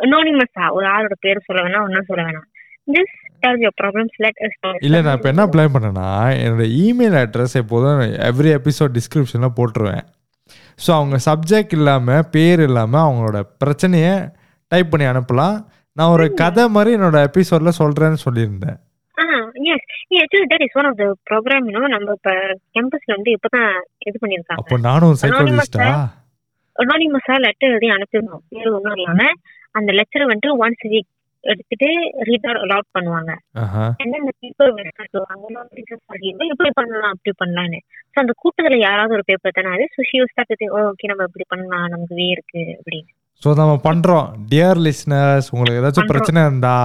அனோனிமஸா ஒரு ஆளோட பேர் சொல்ல வேணாம் ஒன்னும் சொல்ல வேணாம். Just tell your problems let us
இல்லை நான் இப்போ என்ன அப்ளை பண்ணேன்னா என்னோட இமெயில் அட்ரஸ் எப்போதும் எவ்ரி எபிசோட் டிஸ்கிரிப்ஷனில் போட்டுருவேன். ஸோ அவங்க சப்ஜெக்ட் இல்லாமல் பேர் இல்லாமல் அவங்களோட பிரச்சனையை டைப் பண்ணி அனுப்பலாம். நான் ஒரு கதை மாதிரி என்னோட எபிசோடில் சொல்கிறேன்னு சொல்லியிருந்தேன்.
Actually that is one of the program இன்னும் நம்ம இப்ப கேம்பஸ்ல வந்து இப்பதான் இது பண்ணிருக்காங்க
அப்போ நானும் சைக்காலஜிஸ்டா
அனானிமஸா லெட்டர் எழுதி அனுப்பிடணும் பேர் ஒன்றும் இல்லாம அந்த லெட்டர் வந்துட்டு ஒன்ஸ் வீக் எடுத்துட்டு ரீட் அலவுட் பண்ணுவாங்க. start to அவங்க இப்படி பண்ணலாம் அப்படி பண்ணலாம்னு. ஸோ அந்த கூட்டத்துல யாராவது ஒரு பேப்பர் தானே அது ஸோ ஷி ஸ்டார்ட் ஓகே நம்ம இப்படி பண்ணலாம் நமக்கு வே இருக்கு அப்படின்னு.
ஸோ நம்ம பண்ணுறோம் டியர் லிஸ்னர்ஸ் உங்களுக்கு ஏதாச்சும். பிரச்சனை இருந்தா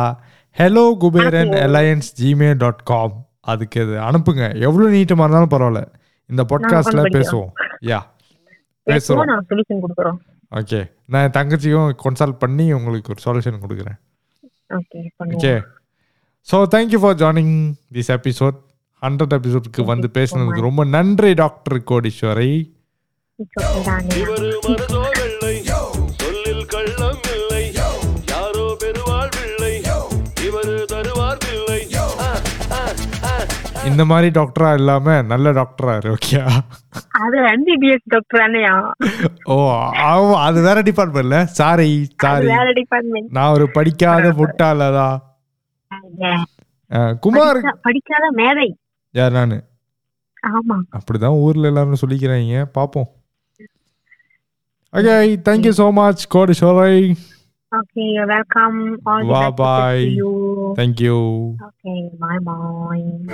hello
Kuberan.
Alliance Gmail dot com அதுக்கு இது அனுப்புங்க. எவ்வளோ நீட்டமாக இருந்தாலும் பரவாயில்ல. இந்த பாட்காஸ்ட்ல. பேசுவோம். யா
பேசுவோம்
ஓகே நான் என் தங்கச்சியும் கன்சல்ட் பண்ணி உங்களுக்கு ஒரு சொல்யூஷன் கொடுக்குறேன். Okay
so
thank you for joining this episode hundred எபிசோட்க்கு
Thank
வந்து பேசுனதுக்கு ரொம்ப நன்றி டாக்டர் கோடீஸ்வரி. இந்த மாதிரி டாக்டரா இல்லாம நல்ல டாக்டரா இரு ஓகே
அது எம்பிபிஎஸ் டாக்டர் தானேயா?
ஓ ஆமா, அது வேற டிபார்ட்மெண்ட்ல சாரி சாரி
வேற டிபார்ட்மெண்ட்
நான் ஒரு படிக்காத முட்டாளதா குமார்.
படிக்காத மேதை.
யார் நானு?
ஆமா.
அப்படிதான் ஊர்ல எல்லாரும் சொல்லிக்கிறாங்க. பாப்போம். Okay thank you so much
Okay, you're welcome.
All bye bye.
You.
Thank
you. Okay, bye
bye.